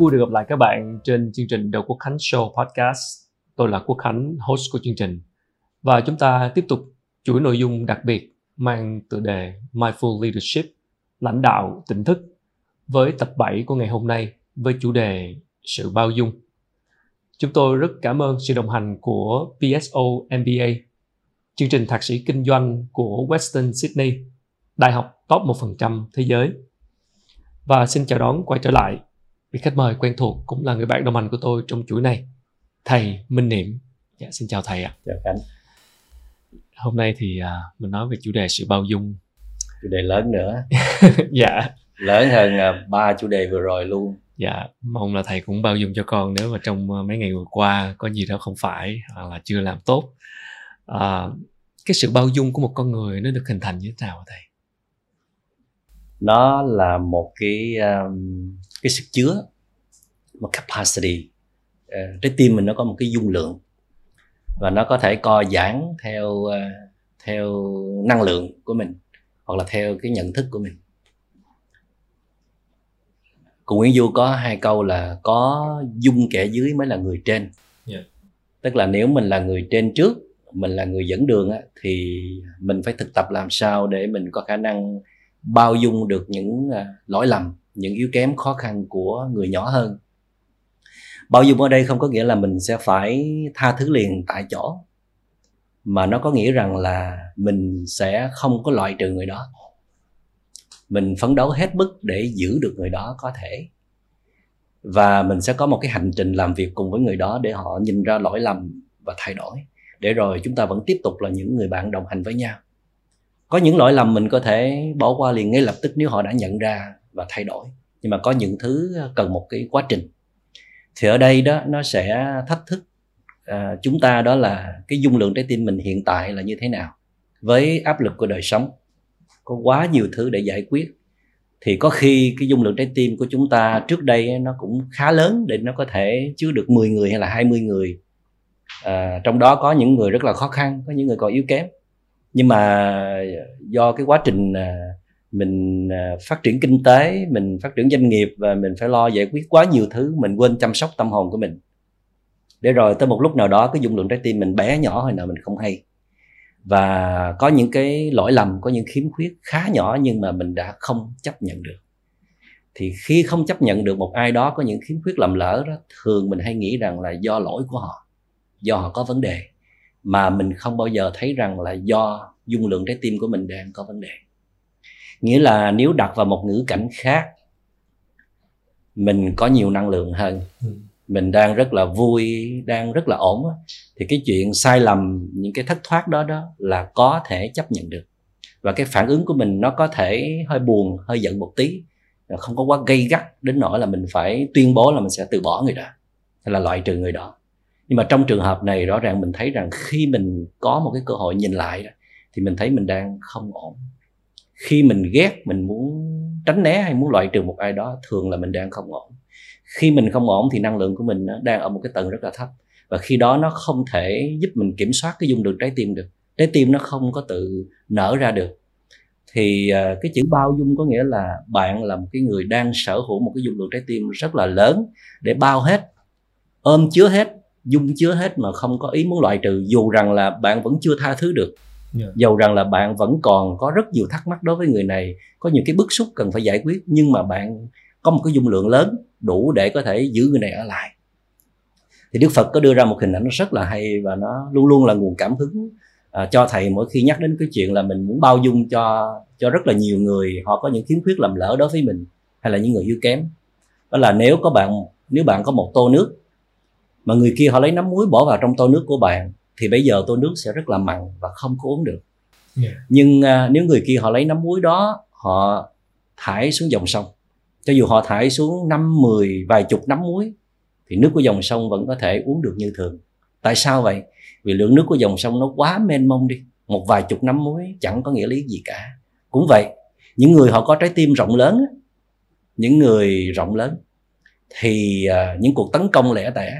Vui được gặp lại các bạn trên chương trình đầu Quốc Khánh Show Podcast. Tôi là Quốc Khánh, host của chương trình. Và chúng ta tiếp tục chuỗi nội dung đặc biệt mang tựa đề Mindful Leadership, lãnh đạo tỉnh thức với tập 7 của ngày hôm nay với chủ đề sự bao dung. Chúng tôi rất cảm ơn sự đồng hành của PSO MBA, chương trình thạc sĩ kinh doanh của Western Sydney, đại học top 1% thế giới. Và xin chào đón quay trở lại vị khách mời quen thuộc cũng là người bạn đồng hành của tôi trong chuỗi này, thầy Minh Niệm. Dạ, xin chào thầy ạ. Chào Khánh. Hôm nay thì à, mình nói về chủ đề sự bao dung. Chủ đề lớn nữa. dạ. Lớn hơn à, ba chủ đề vừa rồi luôn. Dạ, mong là thầy cũng bao dung cho con nếu mà trong à, mấy ngày vừa qua có gì đó không phải hoặc là chưa làm tốt. À, cái sự bao dung của một con người nó được hình thành như thế nào thầy? Nó là một cái um, cái sức chứa một capacity. Uh, trái tim mình nó có một cái dung lượng và nó có thể co giãn theo uh, theo năng lượng của mình hoặc là theo cái nhận thức của mình. Cùng Nguyễn Du có hai câu là có dung kẻ dưới mới là người trên. Yeah. Tức là nếu mình là người trên trước mình là người dẫn đường á, thì mình phải thực tập làm sao để mình có khả năng bao dung được những uh, lỗi lầm những yếu kém khó khăn của người nhỏ hơn. Bao dung ở đây không có nghĩa là mình sẽ phải tha thứ liền tại chỗ, mà nó có nghĩa rằng là mình sẽ không có loại trừ người đó. Mình phấn đấu hết mức để giữ được người đó có thể, và mình sẽ có một cái hành trình làm việc cùng với người đó để họ nhìn ra lỗi lầm và thay đổi. Để rồi chúng ta vẫn tiếp tục là những người bạn đồng hành với nhau. Có những lỗi lầm mình có thể bỏ qua liền ngay lập tức nếu họ đã nhận ra và thay đổi. Nhưng mà có những thứ ờ, cần một cái quá trình. Thì ở đây đó nó sẽ thách thức à, chúng ta đó là cái dung lượng trái tim mình hiện tại là như thế nào. Với áp lực của đời sống có quá nhiều thứ để giải quyết thì có khi cái dung lượng trái tim của chúng ta trước đây nó cũng khá lớn để nó có thể chứa được 10 người hay là 20 người. À, trong đó có những người rất là khó khăn có những người còn yếu kém. Nhưng mà do cái quá trình à, mình à, phát triển kinh tế, mình phát triển doanh nghiệp và mình phải lo giải quyết quá nhiều thứ, mình quên chăm sóc tâm hồn của mình. Để rồi tới một lúc nào đó, cái dung lượng trái tim mình bé nhỏ hồi nào mình không hay. Và có những cái lỗi lầm, có những khiếm khuyết khá nhỏ nhưng mà mình đã không chấp nhận được. Thì khi không chấp nhận được một ai đó, có những khiếm khuyết lầm lỡ đó, thường mình hay nghĩ rằng là do lỗi của họ, do họ có vấn đề, mà mình không bao giờ thấy rằng là do dung lượng trái tim của mình đang có vấn đề nghĩa là nếu đặt vào một ngữ cảnh khác mình có nhiều năng lượng hơn. Ừ. mình đang rất là vui đang rất là ổn thì cái chuyện sai lầm những cái thất thoát đó đó là có thể chấp nhận được. Và cái phản ứng của mình nó có thể hơi buồn hơi giận một tí. Không có quá gây gắt đến nỗi là mình phải tuyên bố là mình sẽ từ bỏ người đó. Hay là loại trừ người đó. Nhưng mà trong trường hợp này rõ ràng mình thấy rằng khi mình có một cái cơ hội nhìn lại đó, thì mình thấy mình đang không ổn khi mình ghét, mình muốn tránh né hay muốn loại trừ một ai đó, thường là mình đang không ổn. Khi mình không ổn thì năng lượng của mình đang ở một cái tầng rất là thấp. Và khi đó nó không thể giúp mình kiểm soát cái dung đường trái tim được. Trái tim nó không có tự nở ra được. Thì à, cái chữ bao dung có nghĩa là bạn là một cái người đang sở hữu một cái dung lượng trái tim rất là lớn để bao hết, ôm chứa hết, dung chứa hết mà không có ý muốn loại trừ, dù rằng là bạn vẫn chưa tha thứ được yeah. Dầu rằng là bạn vẫn còn có rất nhiều thắc mắc đối với người này có nhiều cái bức xúc cần phải giải quyết nhưng mà bạn có một cái dung lượng lớn đủ để có thể giữ người này ở lại thì đức phật có đưa ra một hình ảnh rất là hay và nó luôn luôn là nguồn cảm hứng à, cho thầy mỗi khi nhắc đến cái chuyện là mình muốn bao dung cho cho rất là nhiều người họ có những khiếm khuyết lầm lỡ đối với mình hay là những người yếu kém đó là nếu có bạn nếu bạn có một tô nước mà người kia họ lấy nắm muối bỏ vào trong tô nước của bạn thì bây giờ tô nước sẽ rất là mặn và không có uống được. Yeah. nhưng à, nếu người kia họ lấy nắm muối đó họ thải xuống dòng sông. Cho dù họ thải xuống năm mười vài chục nắm muối thì nước của dòng sông vẫn có thể uống được như thường. Tại sao vậy? Vì lượng nước của dòng sông nó quá mênh mông đi. Một vài chục nắm muối chẳng có nghĩa lý gì cả. Cũng vậy những người họ có trái tim rộng lớn những người rộng lớn thì uh, những cuộc tấn công lẻ tẻ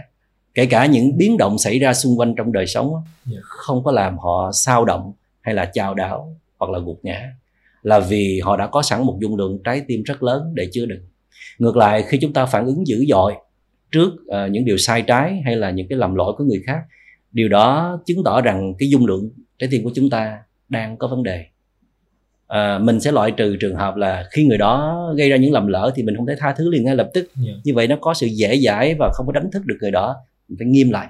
kể cả những biến động xảy ra xung quanh trong đời sống dạ. không có làm họ sao động hay là chào đảo hoặc là gục ngã là vì họ đã có sẵn một dung lượng trái tim rất lớn để chứa đựng ngược lại khi chúng ta phản ứng dữ dội trước uh, những điều sai trái hay là những cái lầm lỗi của người khác điều đó chứng tỏ rằng cái dung lượng trái tim của chúng ta đang có vấn đề à, mình sẽ loại trừ trường hợp là khi người đó gây ra những lầm lỡ thì mình không thể tha thứ liền ngay lập tức yeah. Dạ. như vậy nó có sự dễ dãi và không có đánh thức được người đó mình phải nghiêm lại.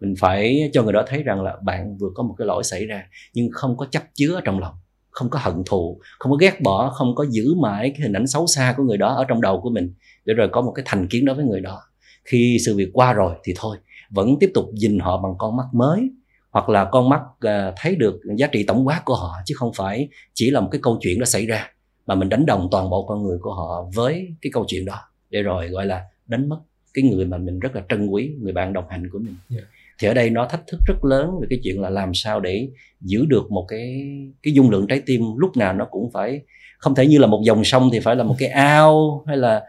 Mình phải cho người đó thấy rằng là bạn vừa có một cái lỗi xảy ra, nhưng không có chấp chứa ở trong lòng, không có hận thù, không có ghét bỏ, không có giữ mãi cái hình ảnh xấu xa của người đó ở trong đầu của mình để rồi có một cái thành kiến đối với người đó. Khi sự việc qua rồi thì thôi, vẫn tiếp tục nhìn họ bằng con mắt mới hoặc là con mắt à, thấy được giá trị tổng quát của họ, chứ không phải chỉ là một cái câu chuyện đã xảy ra mà mình đánh đồng toàn bộ con người của họ với cái câu chuyện đó để rồi gọi là đánh mất cái người mà mình rất là trân quý người bạn đồng hành của mình yeah. thì ở đây nó thách thức rất lớn về cái chuyện là làm sao để giữ được một cái cái dung lượng trái tim lúc nào nó cũng phải không thể như là một dòng sông thì phải là một cái ao hay là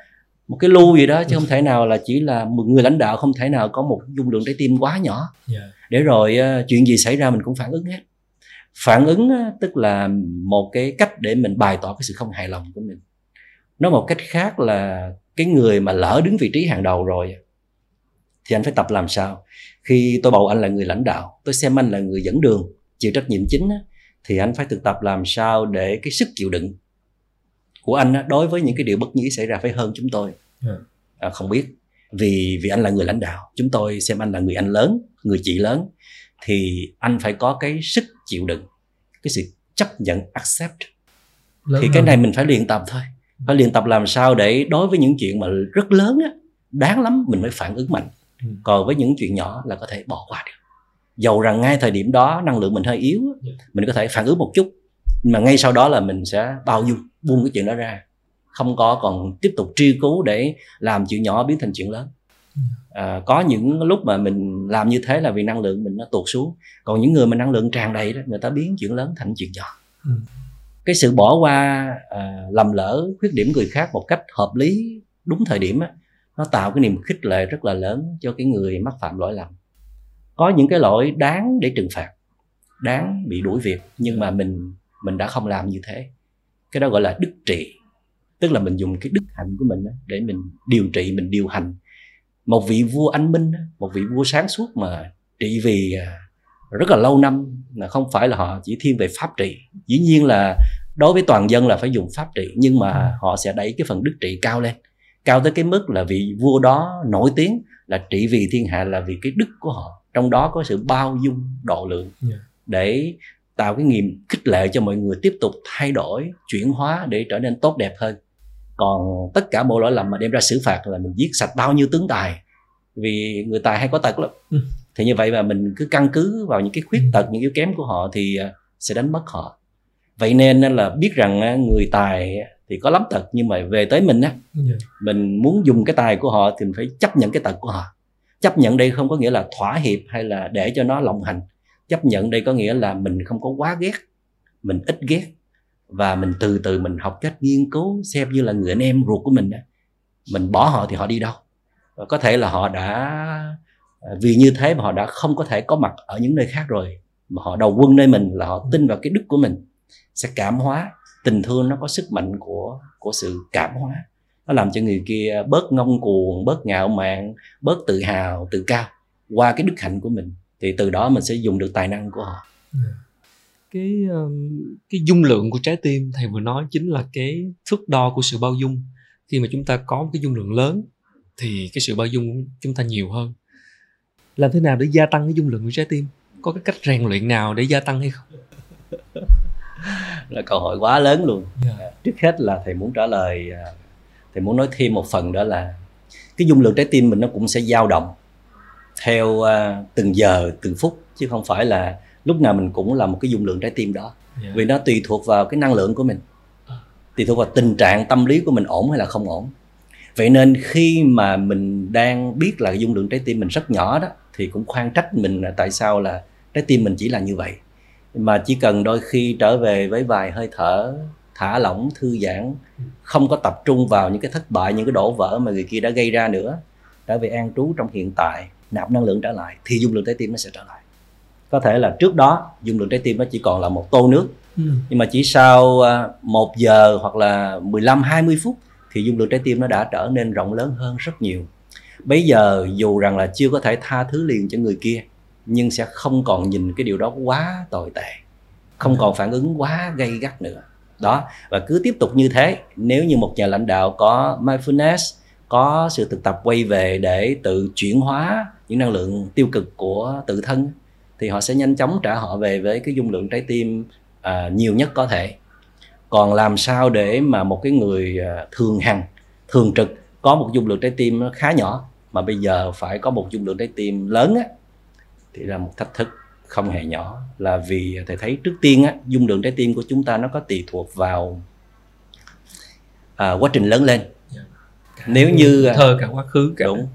một cái lưu gì đó chứ không thể nào là chỉ là một người lãnh đạo không thể nào có một dung lượng trái tim quá nhỏ yeah. để rồi uh, chuyện gì xảy ra mình cũng phản ứng hết phản ứng uh, tức là một cái cách để mình bày tỏ cái sự không hài lòng của mình nói một cách khác là cái người mà lỡ đứng vị trí hàng đầu rồi thì anh phải tập làm sao khi tôi bầu anh là người lãnh đạo tôi xem anh là người dẫn đường chịu trách nhiệm chính thì anh phải thực tập làm sao để cái sức chịu đựng của anh đối với những cái điều bất nhĩ xảy ra phải hơn chúng tôi. Dạ. à, không biết vì vì anh là người lãnh đạo chúng tôi xem anh là người anh lớn người chị lớn thì anh phải có cái sức chịu đựng cái sự chấp nhận accept lớn thì hơn. cái này mình phải luyện tập thôi phải luyện tập làm sao để đối với những chuyện mà rất lớn á đáng lắm mình mới phản ứng mạnh. Ừ. còn với những chuyện nhỏ là có thể bỏ qua được. Dầu rằng ngay thời điểm đó năng lượng mình hơi yếu dạ. mình có thể phản ứng một chút nhưng mà ngay sau đó là mình sẽ bao dung buông cái chuyện đó ra. Không có còn tiếp tục truy cứu để làm chuyện nhỏ biến thành chuyện lớn. À, có những lúc mà mình làm như thế là vì năng lượng mình nó tụt xuống. Còn những người mà năng lượng tràn đầy đó người ta biến chuyện lớn thành chuyện nhỏ. Ừ cái sự bỏ qua à, lầm lỡ khuyết điểm người khác một cách hợp lý đúng thời điểm á, nó tạo cái niềm khích lệ rất là lớn cho cái người mắc phạm lỗi lầm. Có những cái lỗi đáng để trừng phạt đáng bị đuổi việc nhưng mà mình mình đã không làm như thế. Cái đó gọi là đức trị tức là mình dùng cái đức hạnh của mình để mình điều trị mình điều hành. Một vị vua anh minh một vị vua sáng suốt mà trị vì à, rất là lâu năm là không phải là họ chỉ thiên về pháp trị. Dĩ nhiên là đối với toàn dân là phải dùng pháp trị nhưng mà họ sẽ đẩy cái phần đức trị cao lên. Cao tới cái mức là vị vua đó nổi tiếng là trị vì thiên hạ là vì cái đức của họ. Trong đó có sự bao dung độ lượng yeah. để tạo cái nghiệm khích lệ cho mọi người tiếp tục thay đổi chuyển hóa để trở nên tốt đẹp hơn. Còn tất cả mọi lỗi lầm mà đem ra xử phạt là mình giết sạch bao nhiêu tướng tài vì người tài hay có tật lắm. Ừ. thì như vậy mà mình cứ căn cứ vào những cái khuyết tật những yếu kém của họ thì à, sẽ đánh mất họ vậy nên là biết rằng người tài thì có lắm tật nhưng mà về tới mình á dạ. mình muốn dùng cái tài của họ thì mình phải chấp nhận cái tật của họ chấp nhận đây không có nghĩa là thỏa hiệp hay là để cho nó lộng hành chấp nhận đây có nghĩa là mình không có quá ghét mình ít ghét và mình từ từ mình học cách nghiên cứu xem như là người anh em ruột của mình đó. mình bỏ họ thì họ đi đâu và có thể là họ đã à, vì như thế mà họ đã không có thể có mặt ở những nơi khác rồi mà họ đầu quân nơi mình là họ tin vào cái đức của mình sẽ cảm hóa. Tình thương nó có sức mạnh của của sự cảm hóa. Nó làm cho người kia bớt ngông cuồng bớt ngạo mạn bớt tự hào tự cao qua cái đức hạnh của mình. Thì từ đó mình sẽ dùng được tài năng của họ. Cái um, cái dung lượng của trái tim thầy vừa nói chính là cái thước đo của sự bao dung. Khi mà chúng ta có một cái dung lượng lớn thì cái sự bao dung của chúng ta nhiều hơn. Làm thế nào để gia tăng cái dung lượng của trái tim? Có cái cách rèn luyện nào để gia tăng hay không là câu hỏi quá lớn luôn yeah. Dạ. trước hết là thầy muốn trả lời à, thầy muốn nói thêm một phần đó là cái dung lượng trái tim mình nó cũng sẽ dao động theo uh, từng giờ từng phút chứ không phải là lúc nào mình cũng là một cái dung lượng trái tim đó yeah. Dạ. vì nó tùy thuộc vào cái năng lượng của mình à. tùy thuộc vào tình trạng tâm lý của mình ổn hay là không ổn vậy nên khi mà mình đang biết là dung lượng trái tim mình rất nhỏ đó thì cũng khoan trách mình là tại sao là trái tim mình chỉ là như vậy mà chỉ cần đôi khi trở về với vài hơi thở thả lỏng thư giãn không có tập trung vào những cái thất bại những cái đổ vỡ mà người kia đã gây ra nữa trở về an trú trong hiện tại nạp năng lượng trở lại thì dung lượng trái tim nó sẽ trở lại có thể là trước đó dung lượng trái tim nó chỉ còn là một tô nước ừ. nhưng mà chỉ sau à, một giờ hoặc là 15 20 phút thì dung lượng trái tim nó đã trở nên rộng lớn hơn rất nhiều bây giờ dù rằng là chưa có thể tha thứ liền cho người kia nhưng sẽ không còn nhìn cái điều đó quá tồi tệ không còn phản ứng quá gây gắt nữa. Đó và cứ tiếp tục như thế nếu như một nhà lãnh đạo có mindfulness có sự thực tập quay về để tự chuyển hóa những năng lượng tiêu cực của tự thân thì họ sẽ nhanh chóng trả họ về với cái dung lượng trái tim à, nhiều nhất có thể. Còn làm sao để mà một cái người à, thường hằng thường trực có một dung lượng trái tim nó khá nhỏ mà bây giờ phải có một dung lượng trái tim lớn á thì là một thách thức không hề nhỏ là vì thầy thấy trước tiên á dung lượng trái tim của chúng ta nó có tùy thuộc vào à, quá trình lớn lên dạ. nếu như à, thơ cả quá khứ cả đúng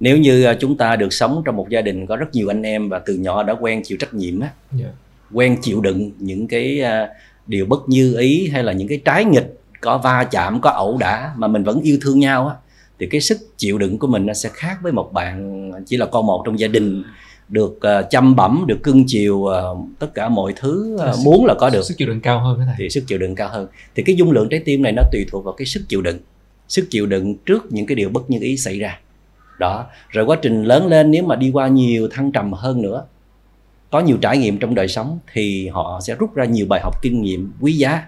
nếu như à, chúng ta được sống trong một gia đình có rất nhiều anh em và từ nhỏ đã quen chịu trách nhiệm á yeah. Dạ. quen chịu đựng những cái uh, điều bất như ý hay là những cái trái nghịch có va chạm có ẩu đả mà mình vẫn yêu thương nhau á thì cái sức chịu đựng của mình nó sẽ khác với một bạn chỉ là con một trong gia đình được uh, chăm bẩm được cưng chiều uh, tất cả mọi thứ uh, muốn là có được. sức chịu đựng cao hơn thầy. thì sức chịu đựng cao hơn. Thì cái dung lượng trái tim này nó tùy thuộc vào cái sức chịu đựng. Sức chịu đựng trước những cái điều bất như ý xảy ra. Đó. Rồi quá trình lớn lên nếu mà đi qua nhiều thăng trầm hơn nữa có nhiều trải nghiệm trong đời sống thì họ sẽ rút ra nhiều bài học kinh nghiệm quý giá.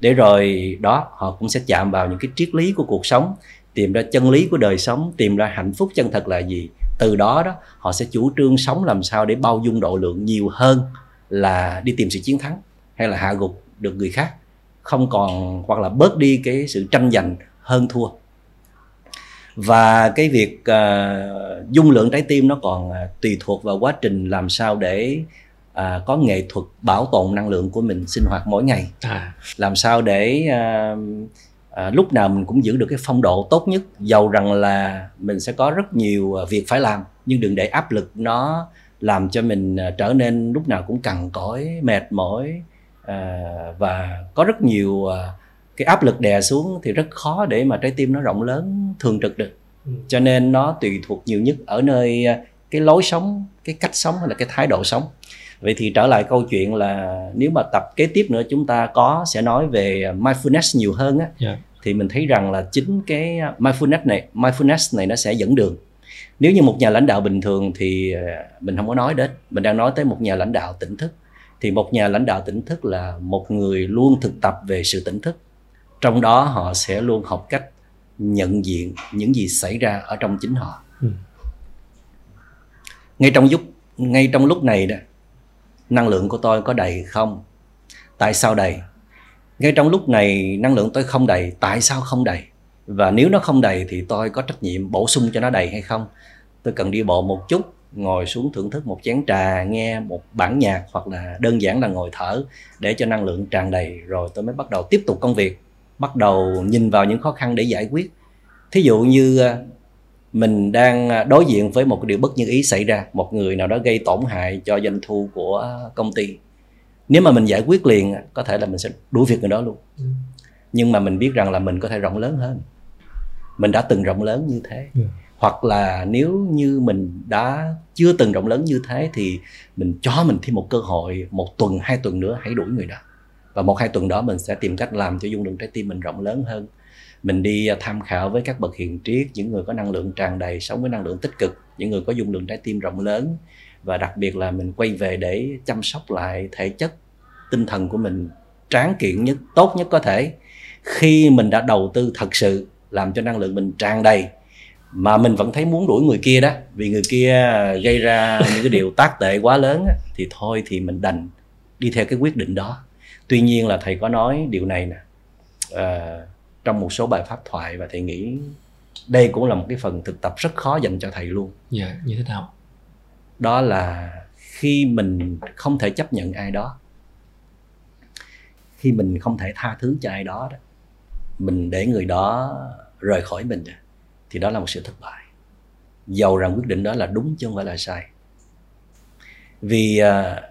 Để rồi đó họ cũng sẽ chạm vào những cái triết lý của cuộc sống tìm ra chân lý của đời sống tìm ra hạnh phúc chân thật là gì từ đó đó họ sẽ chủ trương sống làm sao để bao dung độ lượng nhiều hơn là đi tìm sự chiến thắng hay là hạ gục được người khác. Không còn hoặc là bớt đi cái sự tranh giành hơn thua. Và cái việc uh, dung lượng trái tim nó còn uh, tùy thuộc vào quá trình làm sao để uh, có nghệ thuật bảo tồn năng lượng của mình sinh hoạt mỗi ngày. À. làm sao để uh, uh, lúc nào mình cũng giữ được cái phong độ tốt nhất dầu rằng là mình sẽ có rất nhiều việc phải làm nhưng đừng để áp lực nó làm cho mình uh, trở nên lúc nào cũng cằn cõi mệt mỏi uh, và có rất nhiều uh, cái áp lực đè xuống thì rất khó để mà trái tim nó rộng lớn thường trực được ừ. cho nên nó tùy thuộc nhiều nhất ở nơi à, cái lối sống cái cách sống hay là cái thái độ sống vậy thì trở lại câu chuyện là nếu mà tập kế tiếp nữa chúng ta có sẽ nói về mindfulness nhiều hơn á yeah. Thì mình thấy rằng là chính cái mindfulness này mindfulness này nó sẽ dẫn đường. Nếu như một nhà lãnh đạo bình thường thì à, mình không có nói đến. Mình đang nói tới một nhà lãnh đạo tỉnh thức. Thì một nhà lãnh đạo tỉnh thức là một người luôn thực tập về sự tỉnh thức. Trong đó họ sẽ luôn học cách nhận diện những gì xảy ra ở trong chính họ. Ừ. ngay trong lúc ngay trong lúc này đó năng lượng của tôi có đầy không? Tại sao đầy ngay trong lúc này, năng lượng tôi không đầy. Tại sao không đầy? Và nếu nó không đầy thì tôi có trách nhiệm bổ sung cho nó đầy hay không? Tôi cần đi bộ một chút, ngồi xuống thưởng thức một chén trà, nghe một bản nhạc hoặc là đơn giản là ngồi thở để cho năng lượng tràn đầy. Rồi tôi mới bắt đầu tiếp tục công việc, bắt đầu nhìn vào những khó khăn để giải quyết. Thí dụ như à, mình đang à, đối diện với một điều bất như ý xảy ra, một người nào đó gây tổn hại cho doanh thu của công ty nếu mà mình giải quyết liền có thể là mình sẽ đuổi việc người đó luôn ừ. nhưng mà mình biết rằng là mình có thể rộng lớn hơn mình đã từng rộng lớn như thế yeah. Ừ. hoặc là nếu như mình đã chưa từng rộng lớn như thế thì mình cho mình thêm một cơ hội một tuần hai tuần nữa hãy đuổi người đó và một hai tuần đó mình sẽ tìm cách làm cho dung lượng trái tim mình rộng lớn hơn mình đi à, tham khảo với các bậc hiền triết những người có năng lượng tràn đầy sống với năng lượng tích cực những người có dung lượng trái tim rộng lớn và đặc biệt là mình quay về để chăm sóc lại thể chất tinh thần của mình tráng kiện nhất tốt nhất có thể. Khi mình đã đầu tư thật sự làm cho năng lượng mình tràn đầy mà mình vẫn thấy muốn đuổi người kia đó vì người kia gây ra những cái điều tác tệ quá lớn thì thôi thì mình đành đi theo cái quyết định đó. Tuy nhiên là thầy có nói điều này nè à, trong một số bài pháp thoại và thầy nghĩ đây cũng là một cái phần thực tập rất khó dành cho thầy luôn. Dạ yeah, như thế nào? Đó là khi mình không thể chấp nhận ai đó khi mình không thể tha thứ cho ai đó, đó mình để người đó rời khỏi mình thì đó là một sự thất bại dầu rằng quyết định đó là đúng chứ không phải là sai vì uh,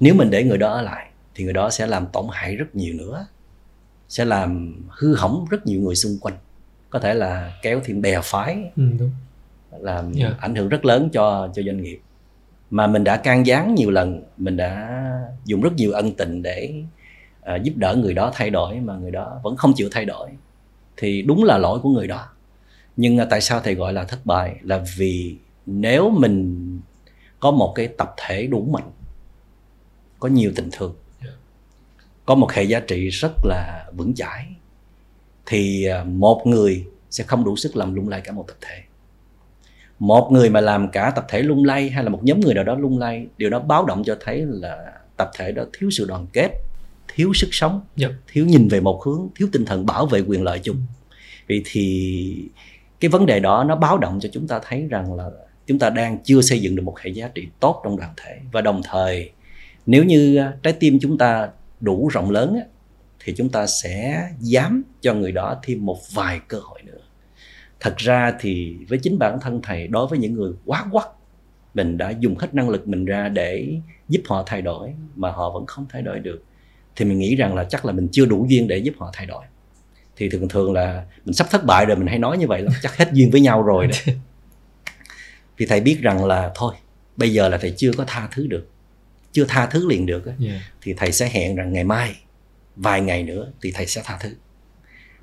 nếu mình để người đó ở lại thì người đó sẽ làm tổn hại rất nhiều nữa sẽ làm hư hỏng rất nhiều người xung quanh có thể là kéo thêm bè phái ừ, đúng. làm yeah. Dạ. ảnh hưởng rất lớn cho cho doanh nghiệp mà mình đã can gián nhiều lần mình đã dùng rất nhiều ân tình để uh, giúp đỡ người đó thay đổi mà người đó vẫn không chịu thay đổi thì đúng là lỗi của người đó. Nhưng à, tại sao thầy gọi là thất bại? Là vì nếu mình có một cái tập thể đủ mạnh có nhiều tình thương có một hệ giá trị rất là vững chãi thì à, một người sẽ không đủ sức làm lung lay cả một tập thể một người mà làm cả tập thể lung lay hay là một nhóm người nào đó lung lay điều đó báo động cho thấy là tập thể đó thiếu sự đoàn kết thiếu sức sống yep. thiếu nhìn về một hướng thiếu tinh thần bảo vệ quyền lợi chung. Vì thì cái vấn đề đó nó báo động cho chúng ta thấy rằng là chúng ta đang chưa xây dựng được một hệ giá trị tốt trong đoàn thể. Và đồng thời nếu như trái tim chúng ta đủ rộng lớn thì chúng ta sẽ dám cho người đó thêm một vài cơ hội nữa thật ra thì với chính bản thân thầy đối với những người quá quắc mình đã dùng hết năng lực mình ra để giúp họ thay đổi mà họ vẫn không thay đổi được. Thì mình nghĩ rằng là chắc là mình chưa đủ duyên để giúp họ thay đổi. Thì thường thường là mình sắp thất bại rồi mình hay nói như vậy là chắc hết duyên với nhau rồi đấy. Vì thầy biết rằng là thôi bây giờ là thầy chưa có tha thứ được chưa tha thứ liền được yeah. thì thầy sẽ hẹn rằng ngày mai vài ngày nữa thì thầy sẽ tha thứ.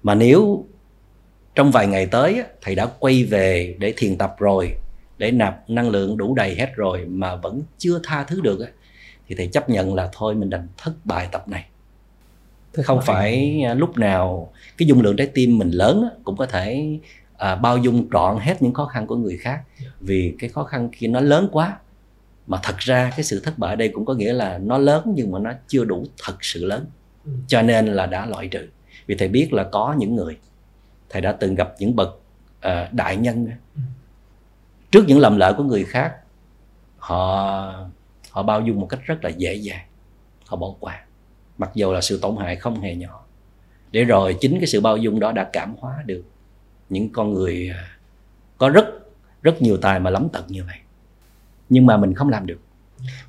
Mà nếu trong vài ngày tới thầy đã quay về để thiền tập rồi để nạp năng lượng đủ đầy hết rồi mà vẫn chưa tha thứ được thì thầy chấp nhận là thôi mình đành thất bại tập này. Thế không phải à, lúc nào cái dung lượng trái tim mình lớn cũng có thể à, bao dung trọn hết những khó khăn của người khác. Vì cái khó khăn khi nó lớn quá mà thật ra cái sự thất bại đây cũng có nghĩa là nó lớn nhưng mà nó chưa đủ thật sự lớn. Ừ. cho nên là đã loại trừ. Vì thầy biết là có những người thầy đã từng gặp những bậc uh, đại nhân. Trước những lầm lỡ của người khác họ họ bao dung một cách rất là dễ dàng. Họ bỏ qua. Mặc dù là sự tổn hại không hề nhỏ. Để rồi chính cái sự bao dung đó đã cảm hóa được những con người ờ, có rất rất nhiều tài mà lắm tận như vậy. Nhưng mà mình không làm được.